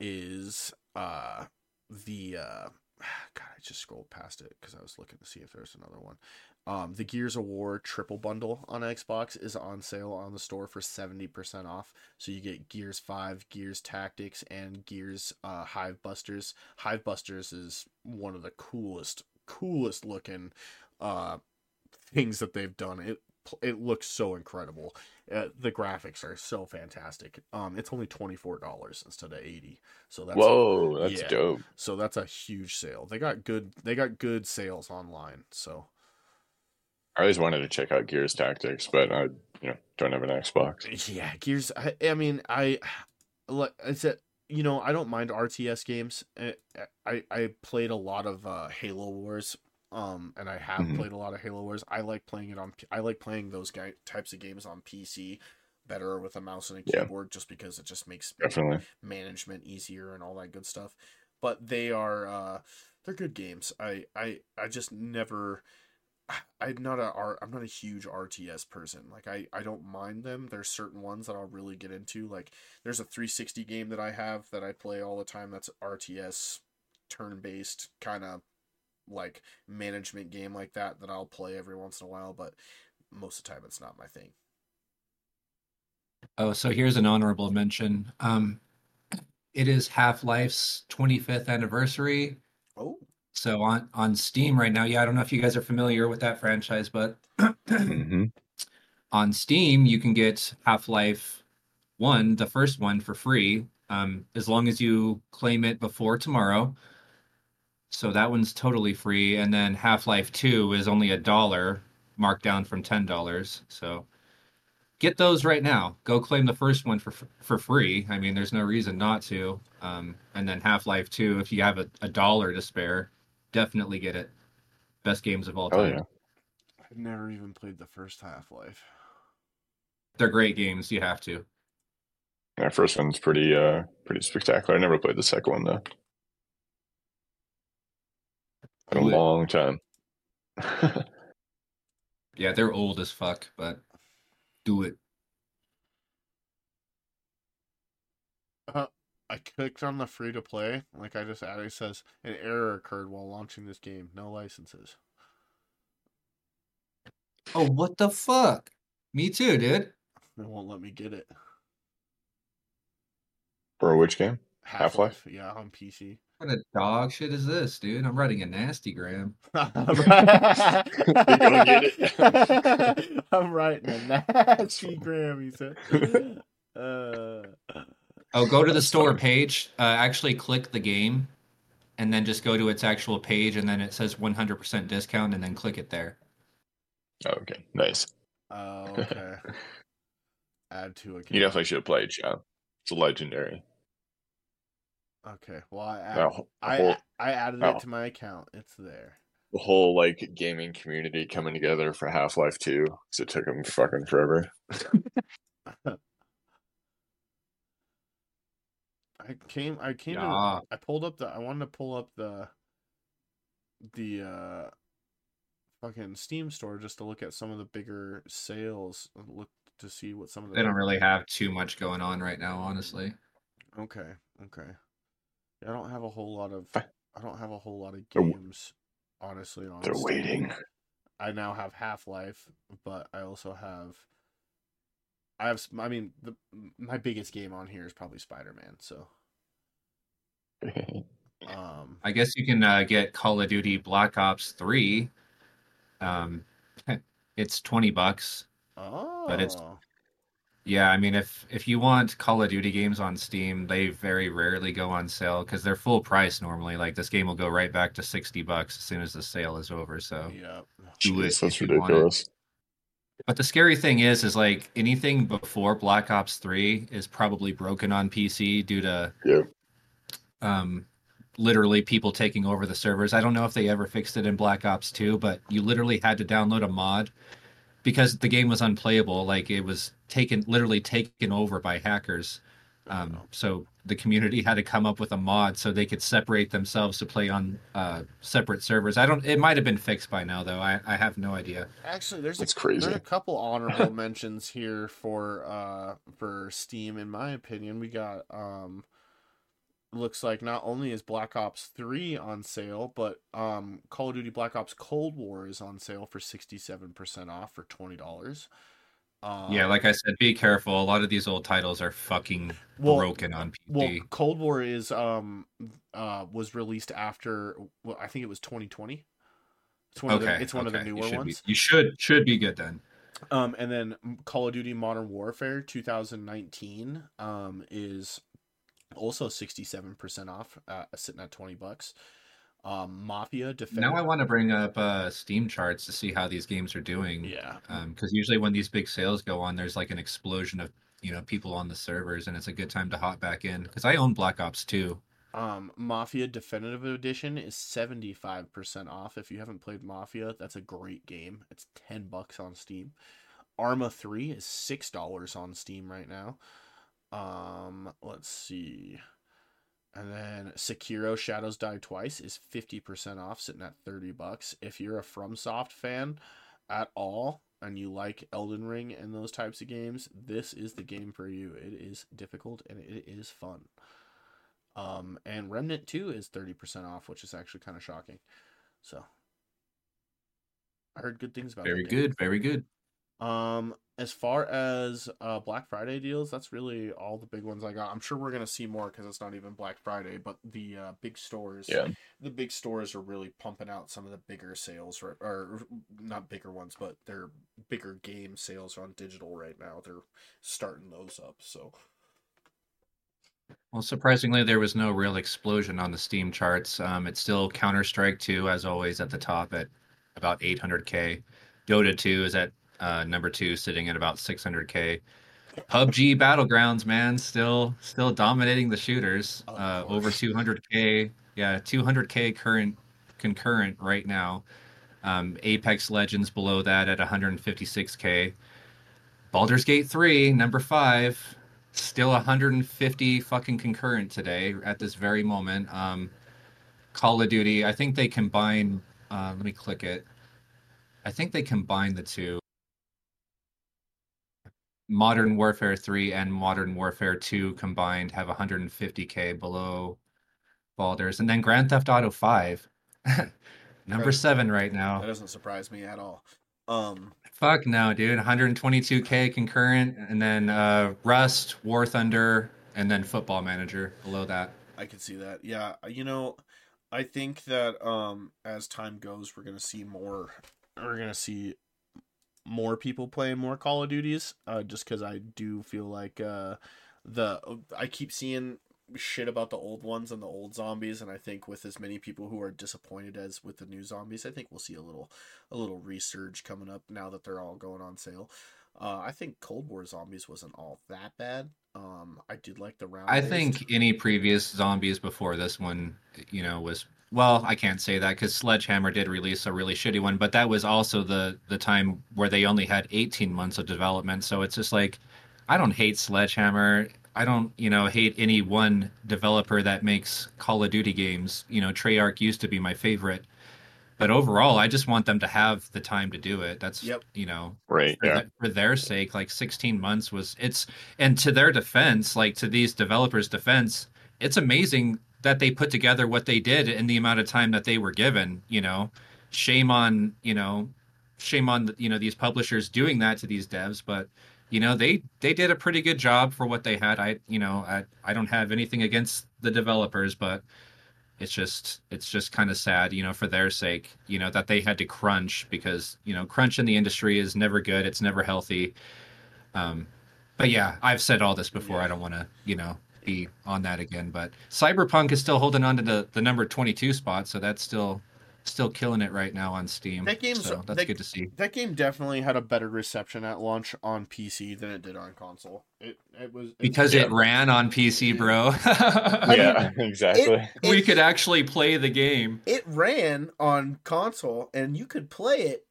is uh the uh God, I just scrolled past it because I was looking to see if there's another one. Um, the Gears of War triple bundle on Xbox is on sale on the store for seventy percent off. So you get Gears Five, Gears Tactics, and Gears uh, Hivebusters. Hive Busters is one of the coolest, coolest looking uh, things that they've done. It it looks so incredible. Uh, the graphics are so fantastic. Um, it's only twenty four dollars instead of eighty. So that's whoa, that's yeah. dope. so that's a huge sale. They got good. They got good sales online. So I always wanted to check out Gears Tactics, but I, you know, don't have an Xbox. yeah, Gears. I, I mean, I like I said. You know, I don't mind RTS games. I I, I played a lot of uh, Halo Wars. Um, and I have Mhm. played a lot of Halo Wars. I like playing it on. I like playing those guy types of games on PC better with a mouse and a Yeah. keyboard, just because it just makes Definitely. management easier and all that good stuff. But they are uh they're good games. I I I just never I'm not a I'm not a huge RTS person. Like I I don't mind them. There's certain ones that I'll really get into. Like there's a 360 game that I have that I play all the time that's RTS turn based kind of like management game like that that I'll play every once in a while, but most of the time it's not my thing. Oh, so here's an honorable mention. Um, it is Half Life's 25th anniversary. Oh. So on on Steam right now, yeah, I don't know if you guys are familiar with that franchise, but mm-hmm. on Steam you can get Half Life One, the first one, for free, um, as long as you claim it before tomorrow. So that one's totally free, and then Half Life Two is only a dollar, marked down from ten dollars. So get those right now. Go claim the first one for for free. I mean, there's no reason not to. Um, and then Half Life Two, if you have a, a dollar to spare, definitely get it. Best games of all time. Oh, yeah. I've never even played the first Half Life. They're great games. You have to. Yeah, first one's pretty uh pretty spectacular. I never played the second one though. A long time. yeah, they're old as fuck, but do it. Uh, I clicked on the free to play. Like I just added, it says an error occurred while launching this game. No licenses. Oh, what the fuck? Me too, dude. It won't let me get it. For which game? Half Life? Yeah, on PC. What a dog shit is this, dude? I'm writing a nasty gram. I'm writing a nasty gram, he said. Uh... Oh, go to the store page. Uh, actually, click the game, and then just go to its actual page, and then it says 100% discount, and then click it there. Oh, okay, nice. Oh, okay. Add to a. You definitely should have played, Sean. It's legendary. Okay. Well, I add, whole, I, I added it to my account. It's there. The whole like gaming community coming together for Half Life Two because it took them fucking forever. I came. I came. Yeah. I pulled up the. I wanted to pull up the. The uh, fucking Steam store just to look at some of the bigger sales. Look to see what some of the. They don't really have too much going on right now, honestly. Okay. Okay. I don't have a whole lot of I don't have a whole lot of games, honestly. On They're Steam. waiting. I now have Half Life, but I also have. I have. I mean, the my biggest game on here is probably Spider Man. So. um. I guess you can uh, get Call of Duty Black Ops Three. Um, it's twenty bucks. Oh. But it's oh. Yeah, I mean, if if you want Call of Duty games on Steam, they very rarely go on sale because they're full price normally. Like this game will go right back to sixty bucks as soon as the sale is over. So yeah, Jeez, that's ridiculous. But the scary thing is, is like anything before Black Ops Three is probably broken on PC due to yeah. um, literally people taking over the servers. I don't know if they ever fixed it in Black Ops Two, but you literally had to download a mod because the game was unplayable. Like it was taken, literally taken over by hackers. Um, so the community had to come up with a mod so they could separate themselves to play on uh, separate servers. I don't. It might have been fixed by now, though. I, I have no idea. Actually, there's a, crazy. There's a couple honorable mentions here for uh for Steam. In my opinion, we got um looks like not only is Black Ops 3 on sale, but um, Call of Duty Black Ops Cold War is on sale for 67% off for $20. Um, yeah, like I said, be careful. A lot of these old titles are fucking well, broken on PC. Well, Cold War is um uh was released after well, I think it was 2020. It's one okay, of the, it's one okay. of the newer you ones. Be, you should should be good then. Um and then Call of Duty Modern Warfare 2019 um is also 67% off, uh, sitting at 20 bucks. Um, Mafia Defender. Now I want to bring up uh, Steam charts to see how these games are doing. Yeah. Because um, usually when these big sales go on, there's like an explosion of you know people on the servers, and it's a good time to hop back in. Because I own Black Ops 2. Um, Mafia Definitive Edition is 75% off. If you haven't played Mafia, that's a great game. It's 10 bucks on Steam. Arma 3 is $6 on Steam right now. Um, let's see. And then Sekiro Shadows Die Twice is 50% off, sitting at 30 bucks. If you're a FromSoft fan at all and you like Elden Ring and those types of games, this is the game for you. It is difficult and it is fun. Um, and Remnant 2 is 30% off, which is actually kind of shocking. So I heard good things about it. Very good, very good. Um, as far as uh, Black Friday deals, that's really all the big ones I got. I'm sure we're gonna see more because it's not even Black Friday, but the uh, big stores, Yeah. the big stores are really pumping out some of the bigger sales, or, or not bigger ones, but they're bigger game sales on digital right now. They're starting those up. So Well, surprisingly, there was no real explosion on the Steam charts. Um, it's still Counter Strike 2, as always, at the top at about 800k. Dota 2 is at uh, number two, sitting at about 600k. PUBG Battlegrounds, man, still still dominating the shooters. Uh, over 200k, yeah, 200k current concurrent right now. Um, Apex Legends below that at 156k. Baldur's Gate 3, number five, still 150 fucking concurrent today at this very moment. Um, Call of Duty, I think they combine. Uh, let me click it. I think they combine the two. Modern Warfare 3 and Modern Warfare 2 combined have 150k below Baldur's, and then Grand Theft Auto 5, number Right. seven right now. that doesn't surprise me at all. Um, Fuck no, dude. 122k concurrent, and then uh, Rust, War Thunder, and then Football Manager below that. I can see that. Yeah, you know, I think that um as time goes, we're gonna see more. We're gonna see more people playing more Call of Duties. Uh, just because I do feel like uh the I keep seeing shit about the old ones and the old zombies, and I think with as many people who are disappointed as with the new zombies, I think we'll see a little a little resurge coming up now that they're all going on sale. Uh, I think Cold War zombies wasn't all that bad. Um, I did like the round. I based. think any previous zombies before this one, you know, was well. I can't say that because Sledgehammer did release a really shitty one, but that was also the the time where they only had 18 months of development. So it's just like, I don't hate Sledgehammer. I don't, you know, hate any one developer that makes Call of Duty games. You know, Treyarch used to be my favorite, but overall, I just want them to have the time to do it. That's, Yep. you know, Right. for, Yeah. th- for their sake like 16 months was it's and to their defense like to these developers defense it's amazing that they put together what they did in the amount of time that they were given you know? Shame on you know shame on you know these publishers doing that to these devs but you know they they did a pretty good job for what they had. I you know i i don't have anything against the developers but it's just it's just kind of sad you know for their sake you know that they had to crunch because you know crunch in the industry is never good. It's never healthy. Um but yeah i've said all this before. Yeah. i don't want to you know be on that again but cyberpunk is still holding on to the the number 22 spot so that's still still killing it right now on steam That game's- so that's that- good to see that game definitely had a better reception at launch on PC than it did on console. It it was because Yeah. it ran on pc bro yeah. Exactly. we it- could actually play the game it ran on console and you could play it.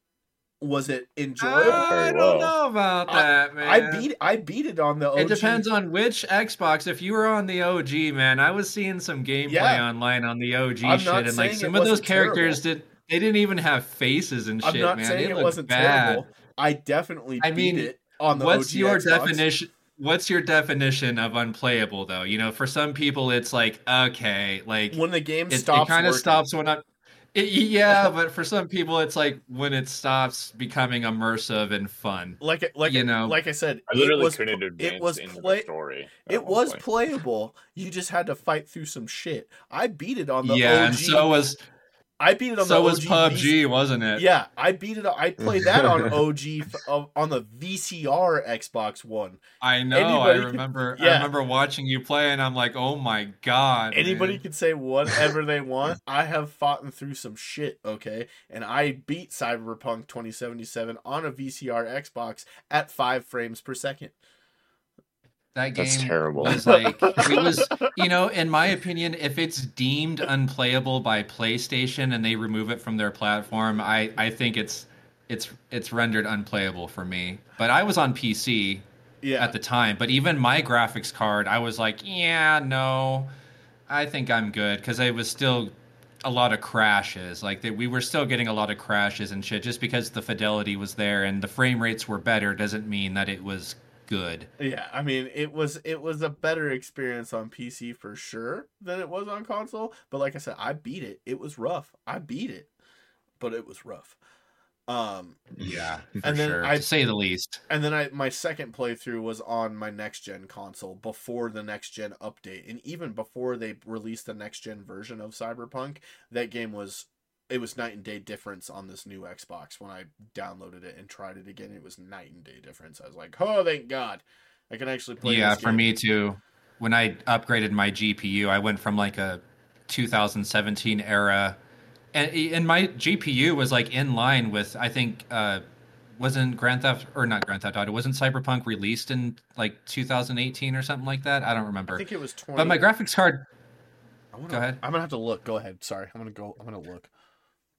Was it enjoyable? I don't know about that, man. I beat I beat it on the OG. It depends on which Xbox. If you were on the OG, man, I was seeing some gameplay Yeah. online on the OG I'm shit, and like some of those wasn't characters did. They didn't even have faces and shit, I'm shit, not man. saying They it wasn't bad. terrible. I definitely I beat mean, it on the What's OG your Xbox. definition? What's your definition of unplayable, though? You know, for some people, it's like okay, like When the game it, stops, kind of stops when I'm. It, yeah, but for some people, it's like when it stops becoming immersive and fun. Like it, like you it- know. like I said, I literally it was, couldn't advance was into play- the story. It was point. playable. You just had to fight through some shit. I beat it on the yeah, OG. and so was I beat it on so the was OG PUBG, wasn't it? Yeah, I beat it. I played that on OG f- on the VCR Xbox One. I know. Anybody I remember. I yeah. remember watching you play, and I'm like, oh my god. Anybody can say whatever they want. I have fought through some shit, okay? And I beat Cyberpunk 2077 on a VCR Xbox at five frames per second. That game That's terrible. was like it was. You know, in my opinion, if it's deemed unplayable by PlayStation and they remove it from their platform, I I think it's it's it's rendered unplayable for me. But I was on PC Yeah, at the time. But even my graphics card, I was like, yeah, no, I think I'm good because I was still a lot of crashes. Like that, we were still getting a lot of crashes and shit. Just because the fidelity was there and the frame rates were better doesn't mean that it was good. yeah. I mean, it was it was a better experience on PC for sure than it was on console. But like I said, I beat it. It was rough. I beat it, but it was rough. Um, yeah, for And then sure, I- say the least. and then I my second playthrough was on my next gen console before the next gen update, and even before they released the next gen version of Cyberpunk, that game was it was night and day difference on this new Xbox. When I downloaded it and tried it again, it was night and day difference. I was like, oh, thank God, I can actually play. yeah, for game." me too. When I upgraded my GPU, I went from like a 2017 era, and and my GPU was like in line with I think uh, wasn't Grand Theft or not Grand Theft Auto wasn't Cyberpunk released in like 2018 or something like that. I don't remember. I think it was twenty. But my graphics card I wanna, Go ahead. I'm gonna have to look. Go ahead. Sorry, I'm gonna go. I'm gonna look.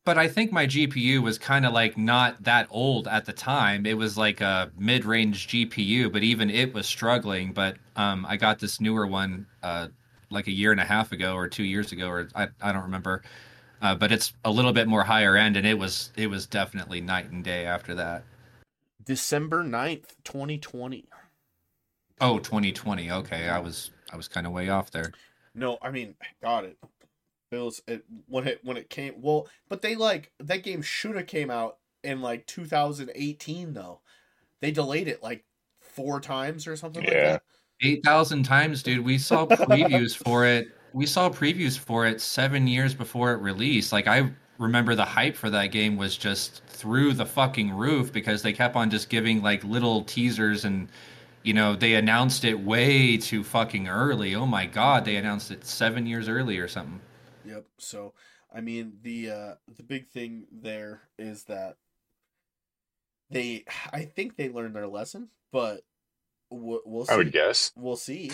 But I think my GPU was kind of like not that old at the time. It was like a mid-range GPU, but even it was struggling. But um, I got this newer one uh, like a year and a half ago or two years ago, or I, I don't remember. Uh, but it's a little bit more higher end, and it was it was definitely night and day after that. December 9th, 2020. Oh, 2020. Okay, I was I was kind of way off there. No, I mean, got it. Bills it when it when it came well, but they like that game should have came out in like 2018 though. They delayed it like four times or something like Yeah. that. Eight thousand times, dude. We saw previews for it. We saw previews for it seven years before it released. Like I remember the hype for that game was just through the fucking roof because they kept on just giving like little teasers and you know they announced it way too fucking early. Oh my god, they announced it seven years early or something. Yep. So, I mean, the uh the big thing there is that they I think they learned their lesson, but we'll, we'll see. I would guess. We'll see.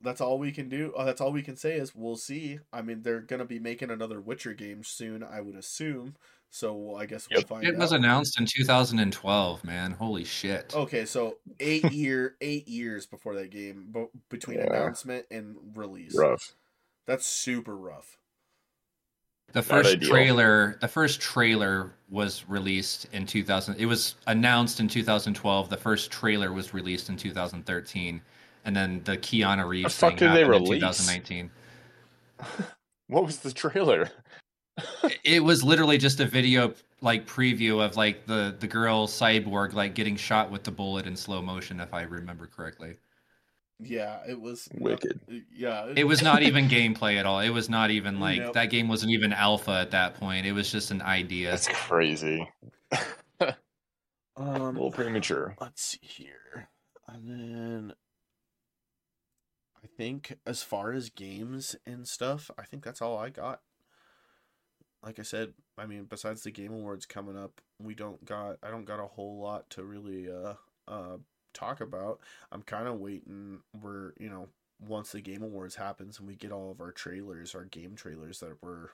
That's all we can do. Uh, that's all we can say is we'll see. I mean, they're gonna be making another Witcher game soon, I would assume. So I guess we'll Yep. find It out. was announced in 2012, man. Holy shit. Okay, so eight year eight years before that game, bo- between Yeah. announcement and release. Rough. That's super rough. The first trailer, the first trailer was released in 2000. It was announced in 2012. The first trailer was released in 2013, and then the Keanu Reeves fuck thing did they happened in release? 2019. What was the trailer? It was literally just a video like preview of like the the girl cyborg like getting shot with the bullet in slow motion, if I remember correctly. Yeah, it was Wicked. Yeah, It was not even gameplay at all. It was not even like Nope. that game wasn't even alpha at that point. It was just an idea. That's crazy. A um. little premature. Let's see here, and then I think as far as games and stuff, I think that's all I got. Like I said, I mean, besides the Game Awards coming up, we don't got I don't got a whole lot to really uh uh talk about. I'm kind of waiting. We're you know once the Game Awards happens and we get all of our trailers, our game trailers that we're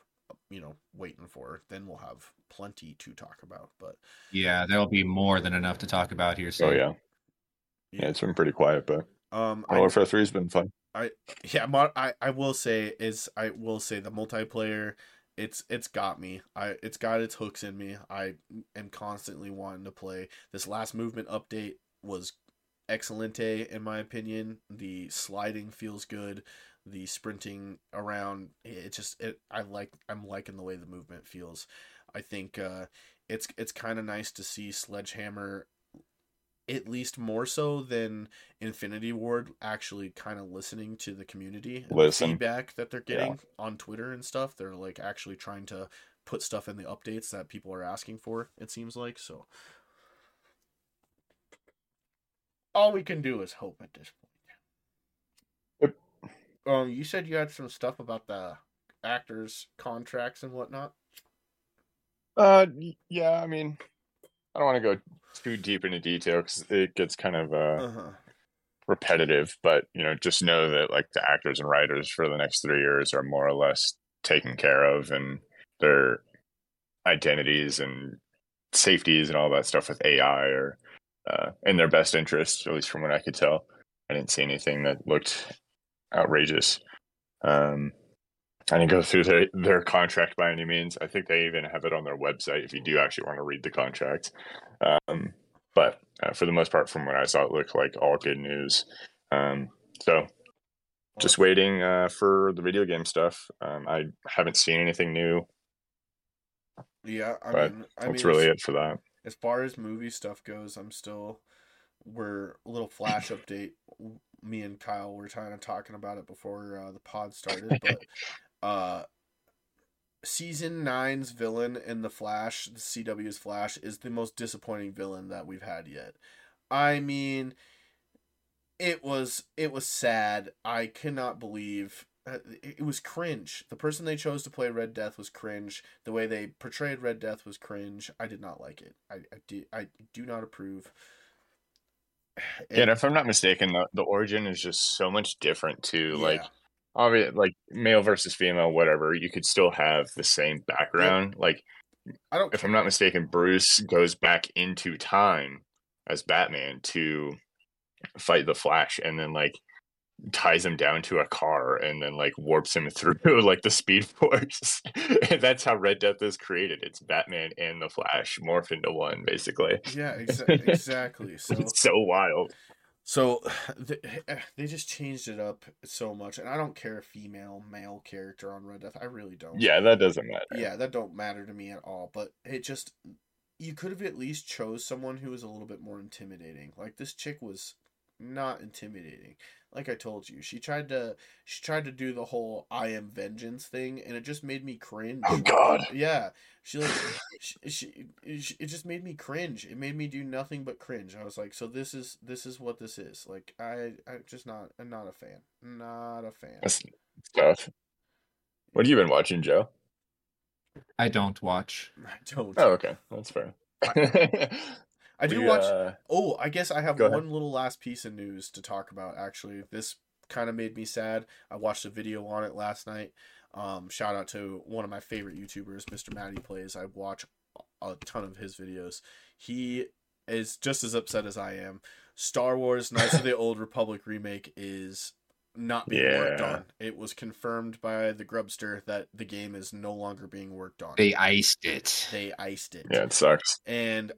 you know waiting for, then we'll have plenty to talk about. But Yeah, there'll be more than enough to talk about here. So Oh yeah. Yeah, it's been pretty quiet, but um, Modern Warfare Three's been fun. I, yeah mo- I, I will say is i will say the multiplayer it's it's got me i it's got its hooks in me i am constantly wanting to play this last movement update was excellente in my opinion the sliding feels good the sprinting around it just it i like i'm liking the way the movement feels i think uh it's it's kind of nice to see sledgehammer at least more so than Infinity Ward actually kind of listening to the community and the feedback that they're Yeah. getting on Twitter and stuff. They're like actually trying to put stuff in the updates that people are asking for, it seems like. So all we can do is hope at this point. Yep. Um you said you had some stuff about the actors contracts and whatnot. Uh, yeah. I mean, I don't want to go too deep into detail because it gets kind of uh, Uh-huh. repetitive. But you know, just know that like the actors and writers for the next three years are more or less taken care of, and their identities and safeties and all that stuff with AI are uh, in their best interest, at least from what I could tell. I didn't see anything that looked outrageous. Um, I didn't go through their, their contract by any means. I think they even have it on their website if you do actually want to read the contract. Um, but uh, for the most part, from what I saw, it looked like all good news. Um, so just waiting uh, for the video game stuff. Um, I haven't seen anything new Yeah, I But mean, I That's mean, really it for that. As far as movie stuff goes, I'm still. We're a little flash update. Me and Kyle were kind of talking about it before uh, the pod started, but uh, season nine's villain in the Flash, the CW's Flash, is the most disappointing villain that we've had yet. I mean, it was it was sad. I cannot believe Uh, it it was cringe. The person they chose to play Red Death was cringe. The way they portrayed Red Death was cringe. I did not like it. I I, did, I do not approve. Yeah, and if I'm not mistaken, the, the origin is just so much different too. Like Yeah. obviously like male versus female, whatever, you could still have the same background. Like I don't. if I'm not mistaken, Bruce goes back into time as Batman to fight the Flash and then like ties him down to a car and then like warps him through like the speed force. and that's how Red Death is created. It's Batman and the Flash morphed into one basically. Yeah, exa- exactly. So It's so wild. So they, eh, eh, they just changed it up so much, and I don't care a female male character on Red Death. I really don't. Yeah, that doesn't matter. yeah, that don't matter to me at all. But it just you could have at least chose someone who was a little bit more intimidating. Like this chick was not intimidating. Like I told you, she tried to she tried to do the whole I am vengeance thing, and it just made me cringe. Oh God. Yeah, she like she, she, she it just made me cringe. It made me do nothing but cringe. I was like, so this is this is what this is. Like I I'm just not I'm not a fan. Not a fan. That's tough. What have you been watching, Joe? I don't watch. I don't. Oh, okay. That's fair. I do We, watch. uh, Oh, I guess I have one ahead. little last piece of news to talk about. Actually, this kind of made me sad. I watched a video on it last night. Um, shout out to one of my favorite YouTubers, Mr. Matty Plays. I watch a ton of his videos. He is just as upset as I am. Star Wars: Knights of the Old Republic remake is not being worked on. It was confirmed by the Grubster that the game is no longer being worked on. They iced it. they iced it yeah, it sucks. and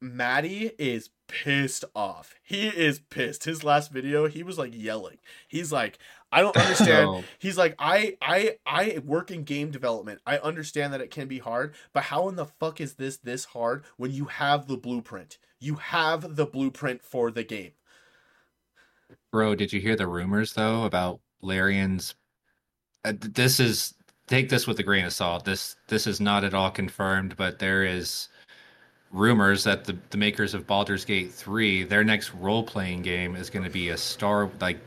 Matty is pissed off. He is pissed. His last video, he was like yelling. He's like, I don't understand. He's like, I I I work in game development. I understand that it can be hard, but how in the fuck is this this hard when you have the blueprint? You have the blueprint for the game. Bro, did you hear the rumors though about Larian's? Uh, this is take this with a grain of salt. This this is not at all confirmed, but there is rumors that the, the makers of Baldur's Gate 3, their next role playing game is going to be a Star like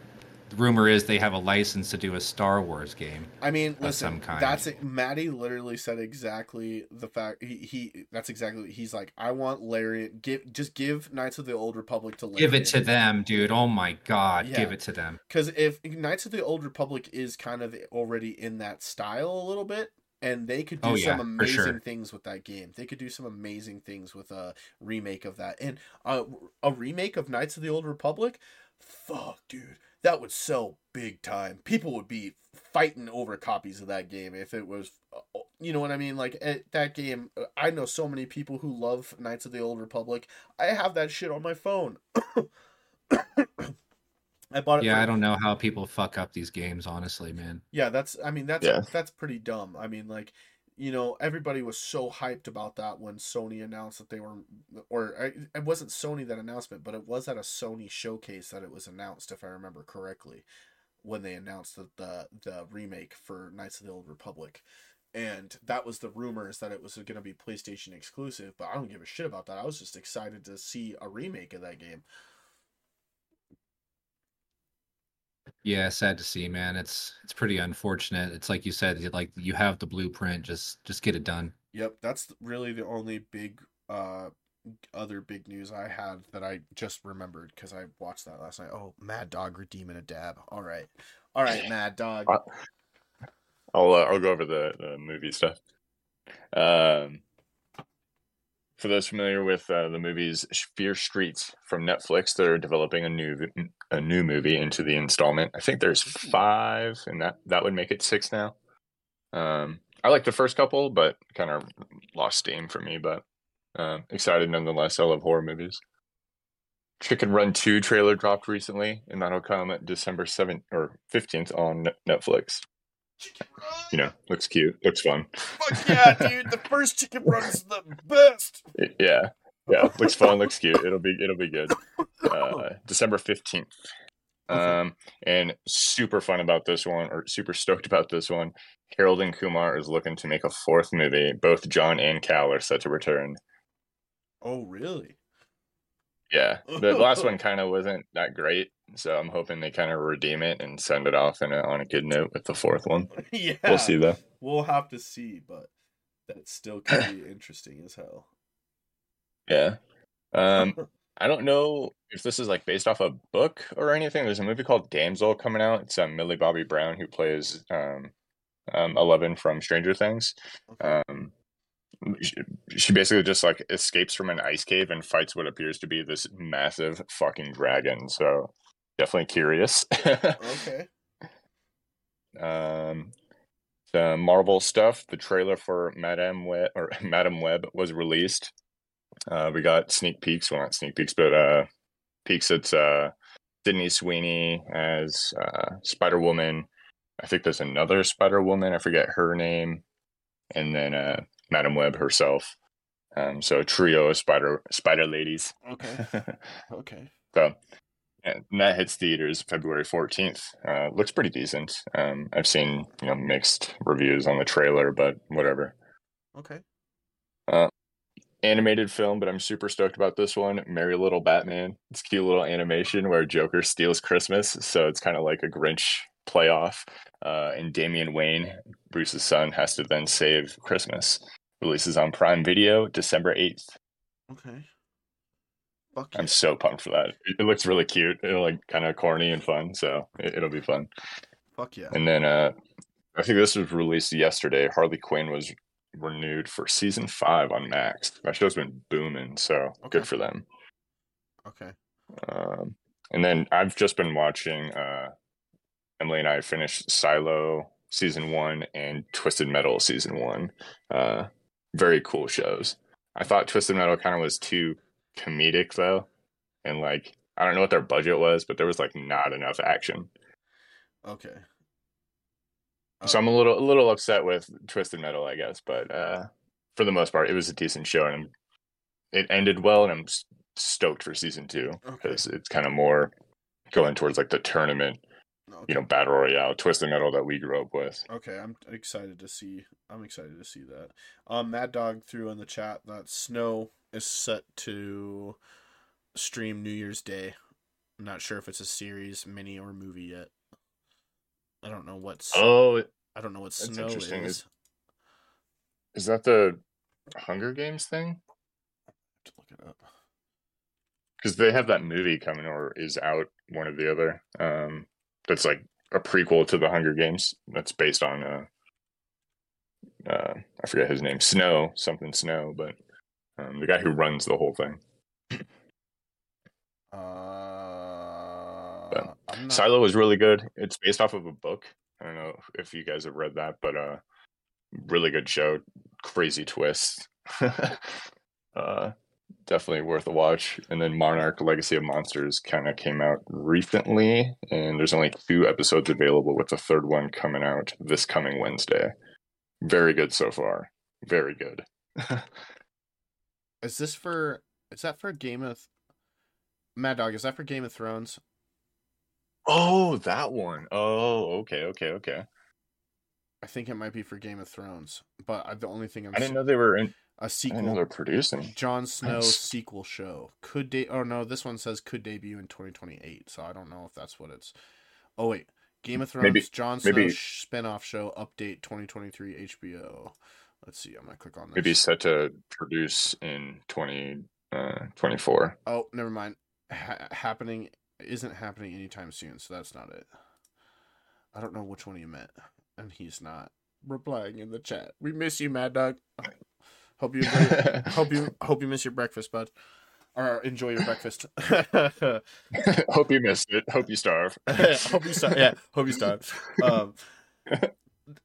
rumor is they have a license to do a Star Wars game. I mean, Of listen, some kind. that's it. Matty literally said exactly the fact. He, he that's exactly. He's like, I want Larian. Give just give Knights of the Old Republic to Larian. Give it to them, dude. Oh my god, Yeah. give it to them. because if Knights of the Old Republic is kind of already in that style a little bit, and they could do Oh, yeah, some amazing sure. things with that game. They could do some amazing things with a remake of that, and uh, a remake of Knights of the Old Republic. Fuck, dude, that would sell big time. People would be fighting over copies of that game if it was. uh, You know what I mean? Like eh, that game, uh, I know so many people who love Knights of the Old Republic. I have that shit on my phone. I bought it. Yeah, for- I don't know how people fuck up these games, honestly, man. yeah, that's. I mean, that's Yeah. that's pretty dumb. I mean, like, you know, everybody was so hyped about that when Sony announced that they were, or I- it wasn't Sony that announcement, but it was at a Sony showcase that it was announced, if I remember correctly, when they announced that the the remake for Knights of the Old Republic, and that was the rumors that it was going to be PlayStation exclusive. But I don't give a shit about that. I was just excited to see a remake of that game. Yeah, sad to see, man. It's it's pretty unfortunate. It's like you said, like you have the blueprint, just just get it done. Yep, that's really the only big uh other big news I had that I just remembered because I watched that last night. Oh, Mad Dog redeeming a dab. All right, all right, Mad Dog. I'll uh, I'll go over the, the movie stuff. Um, for those familiar with uh, the movies Fear Streets from Netflix, they're developing a new a new movie into the installment. I think there's five, and that that would make it six now. Um, I like the first couple, but kind of lost steam for me. But um, excited nonetheless. I love horror movies. Chicken Run Two trailer dropped recently, and that'll come December seventh or fifteenth on Netflix. You know, looks cute, looks fun. Fuck yeah, dude! The first chicken run is the best. Yeah, yeah, looks fun, looks cute. It'll be it'll be good. Uh, December fifteenth. Um, and super fun about this one, or super stoked about this one. Harold and Kumar is looking to make a fourth movie. Both John and Kal are set to return. Oh, really? Yeah, the last one kind of wasn't that great, so I'm hoping they kind of redeem it and send it off in a, on a good note with the fourth one. yeah. We'll see though. We'll have to see, but that still could be interesting as hell. Yeah. Um, I don't know if this is like based off a book or anything. There's a movie called Damsel coming out. It's um, Millie Bobby Brown who plays um, um, Eleven from Stranger Things. Okay. Um, she, she basically just like escapes from an ice cave and fights what appears to be this massive fucking dragon. So definitely curious. okay. um, the Marvel stuff. The trailer for Madame Web or Madame Web was released. Uh, we got sneak peeks. Well, not sneak peeks, but uh, peeks. It's uh, Sydney Sweeney as uh, Spider Woman. I think there's another Spider Woman. I forget her name, and then uh, Madame Web herself. Um, so a trio of spider spider ladies. Okay. Okay. So and that hits theaters February 14th. Uh, looks pretty decent. Um, I've seen you know mixed reviews on the trailer, but whatever. Okay. Animated film, but I'm super stoked about this one. Merry Little Batman. It's a cute little animation where Joker steals Christmas, so it's kind of like a Grinch playoff. Uh, and Damian Wayne, Bruce's son, has to then save Christmas. Releases on Prime Video December 8th. Okay. Fuck yeah. I'm so pumped for that. It, it looks really cute. It'll like kind of corny and fun, so it, it'll be fun. Fuck yeah. And then uh I think this was released yesterday. Harley Quinn was renewed for season five on Max. That show's been booming, so Okay. good for them. Okay. Um, and then I've just been watching. Uh, Emily and I finished Silo season one and Twisted Metal season one. Uh, very cool shows. I thought Twisted Metal kind of was too comedic though, and like I don't know what their budget was, but there was like not enough action. Okay. So I'm a little a little upset with Twisted Metal, I guess. But uh, for the most part, it was a decent show, and it ended well, and I'm stoked for season two Okay. because it's kind of more going towards like the tournament, Okay. you know, battle royale, Twisted Metal that we grew up with. Okay, I'm excited to see. I'm excited to see that. Um, Mad Dog threw in the chat that Snow is set to stream New Year's Day. I'm not sure if it's a series, mini, or movie yet. I don't know what's. Oh, I don't know what Snow interesting. is. is that the Hunger Games thing? to look it up. Because they have that movie coming, or is out one or the other. Um, that's like a prequel to the Hunger Games. That's based on uh, uh, I forget his name, Snow something Snow, but um, the guy who runs the whole thing. Uh, I'm not, Silo is really good. It's based off of a book. I don't know if you guys have read that, but uh, really good show. Crazy twist. uh, definitely worth a watch. And then Monarch: Legacy of Monsters kind of came out recently, and there's only two episodes available, with the third one coming out this coming Wednesday. Very good so far. Very good. Is this for? Is that for Game of? Mad Dog, is that for Game of Thrones? oh, that one. Oh, okay, okay, okay. I think it might be for Game of Thrones, but I, the only thing I'm I didn't know they were in. A I sequel. didn't know they're producing. Jon Snow Nice. sequel show could de- Oh no, this one says could debut in 2028. So I don't know if that's what it's. Oh wait, Game of Thrones, Maybe- Jon Snow maybe- spinoff show update 2023 HBO. Let's see. I'm gonna click on this. Maybe set to produce in 2024. Uh, oh, never mind. Ha- happening isn't happening anytime soon, so that's not it. I don't know which one he meant, and he's not replying in the chat. We miss you, Mad Dog. Hope you hope you hope you miss your breakfast, bud, or enjoy your breakfast. Hope you missed it. Hope you starve. hope you start. Yeah, hope you start. Um,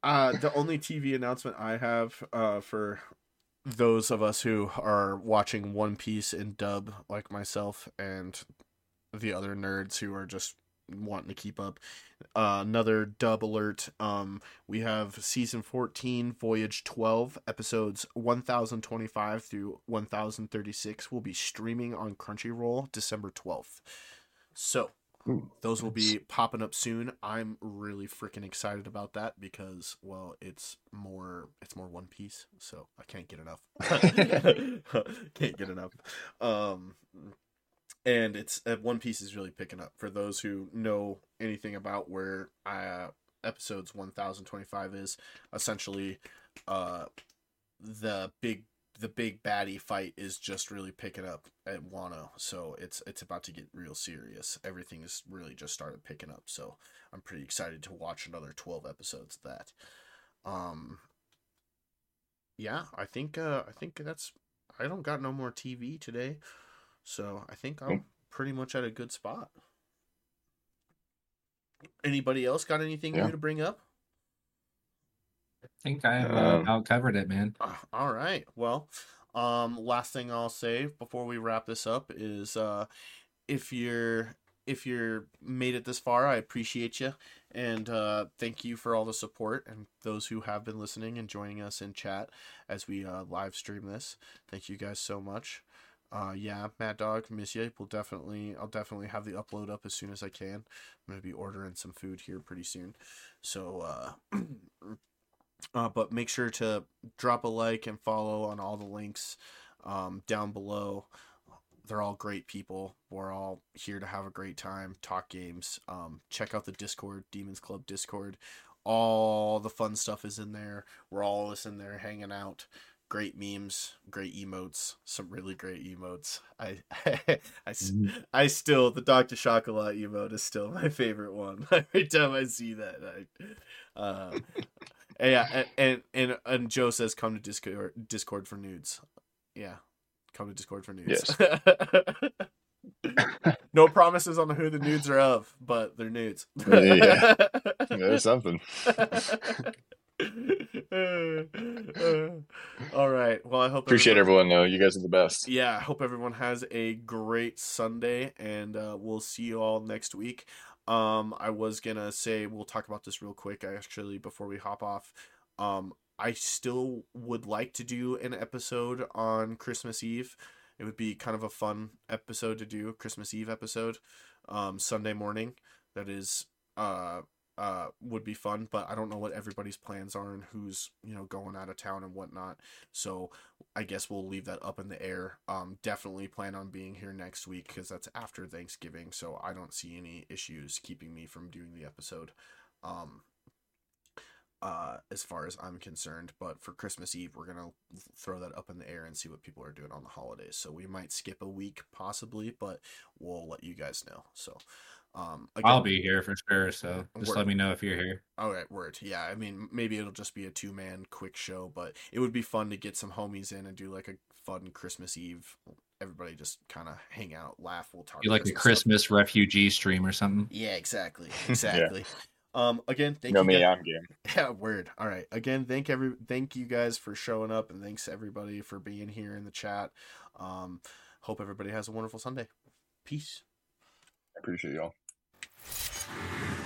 uh, the only TV announcement I have uh, for those of us who are watching One Piece in dub, like myself, and the other nerds who are just wanting to keep up. Uh, another dub alert. Um, we have season 14, voyage 12, episodes 1025 through 1036 will be streaming on Crunchyroll December 12th. So, Ooh, those will be popping up soon. I'm really freaking excited about that because, well, it's more it's more One Piece, so I can't get enough. can't get enough. Um, and it's uh, One Piece is really picking up. For those who know anything about where uh, episodes 1025 is, essentially, uh, the big the big baddie fight is just really picking up at Wano. So it's it's about to get real serious. Everything has really just started picking up. So I'm pretty excited to watch another 12 episodes of that. Um yeah, I think uh I think that's I don't got no more TV today. So I think I'm pretty much at a good spot. Anybody else got anything Yeah. new to bring up? I think I've uh, Um, about covered it, man. Uh, all right. Well, um, last thing I'll say before we wrap this up is, uh, if you're if you're made it this far, I appreciate you and uh, thank you for all the support and those who have been listening and joining us in chat as we uh, live stream this. Thank you guys so much. Uh, yeah, Mad Dog, miss you. We'll definitely, I'll definitely have the upload up as soon as I can. I'm gonna be ordering some food here pretty soon, so uh, Uh, but make sure to drop a like and follow on all the links um, down below. They're all great people. We're all here to have a great time, talk games. Um, check out the Discord, Demons Club Discord. All the fun stuff is in there. We're all just in there hanging out. Great memes, great emotes, some really great emotes. I, I, I still the Doctor Chocolat emote is still my favorite one. Every time I see that, I, uh, and yeah, and, and and Joe says come to Discord Discord for nudes. Yeah. Come to Discord for nudes. no promises on who the nudes are of, but they're nudes. Yeah. There's something. All right. Well, I hope Appreciate everyone- everyone though. You guys are the best. yeah, I hope everyone has a great Sunday, and uh, we'll see you all next week. Um, I was gonna say we'll talk about this real quick, actually, before we hop off. Um, I still would like to do an episode on Christmas Eve. It would be kind of a fun episode to do, Christmas Eve episode, um, Sunday morning. That is, uh, uh, would be fun, but I don't know what everybody's plans are and who's you know going out of town and whatnot. So I guess we'll leave that up in the air. Um, definitely plan on being here next week because that's after Thanksgiving, so I don't see any issues keeping me from doing the episode. Um, uh, as far as I'm concerned, but for Christmas Eve, we're gonna throw that up in the air and see what people are doing on the holidays. So we might skip a week possibly, but we'll let you guys know. So, um, again, I'll be here for sure. So just Word. let me know if you're here. all right, word. Yeah, I mean, maybe it'll just be a two man quick show, but it would be fun to get some homies in and do like a fun Christmas Eve. Everybody just kind of hang out, laugh. We'll talk. You like a stuff. Christmas refugee stream or something? Yeah, exactly, exactly. Um, again, thank know you. me, guys- I'm game. Yeah, word. All right. Again, thank every thank you guys for showing up and thanks everybody for being here in the chat. Um, hope everybody has a wonderful Sunday. Peace. I appreciate y'all. うん。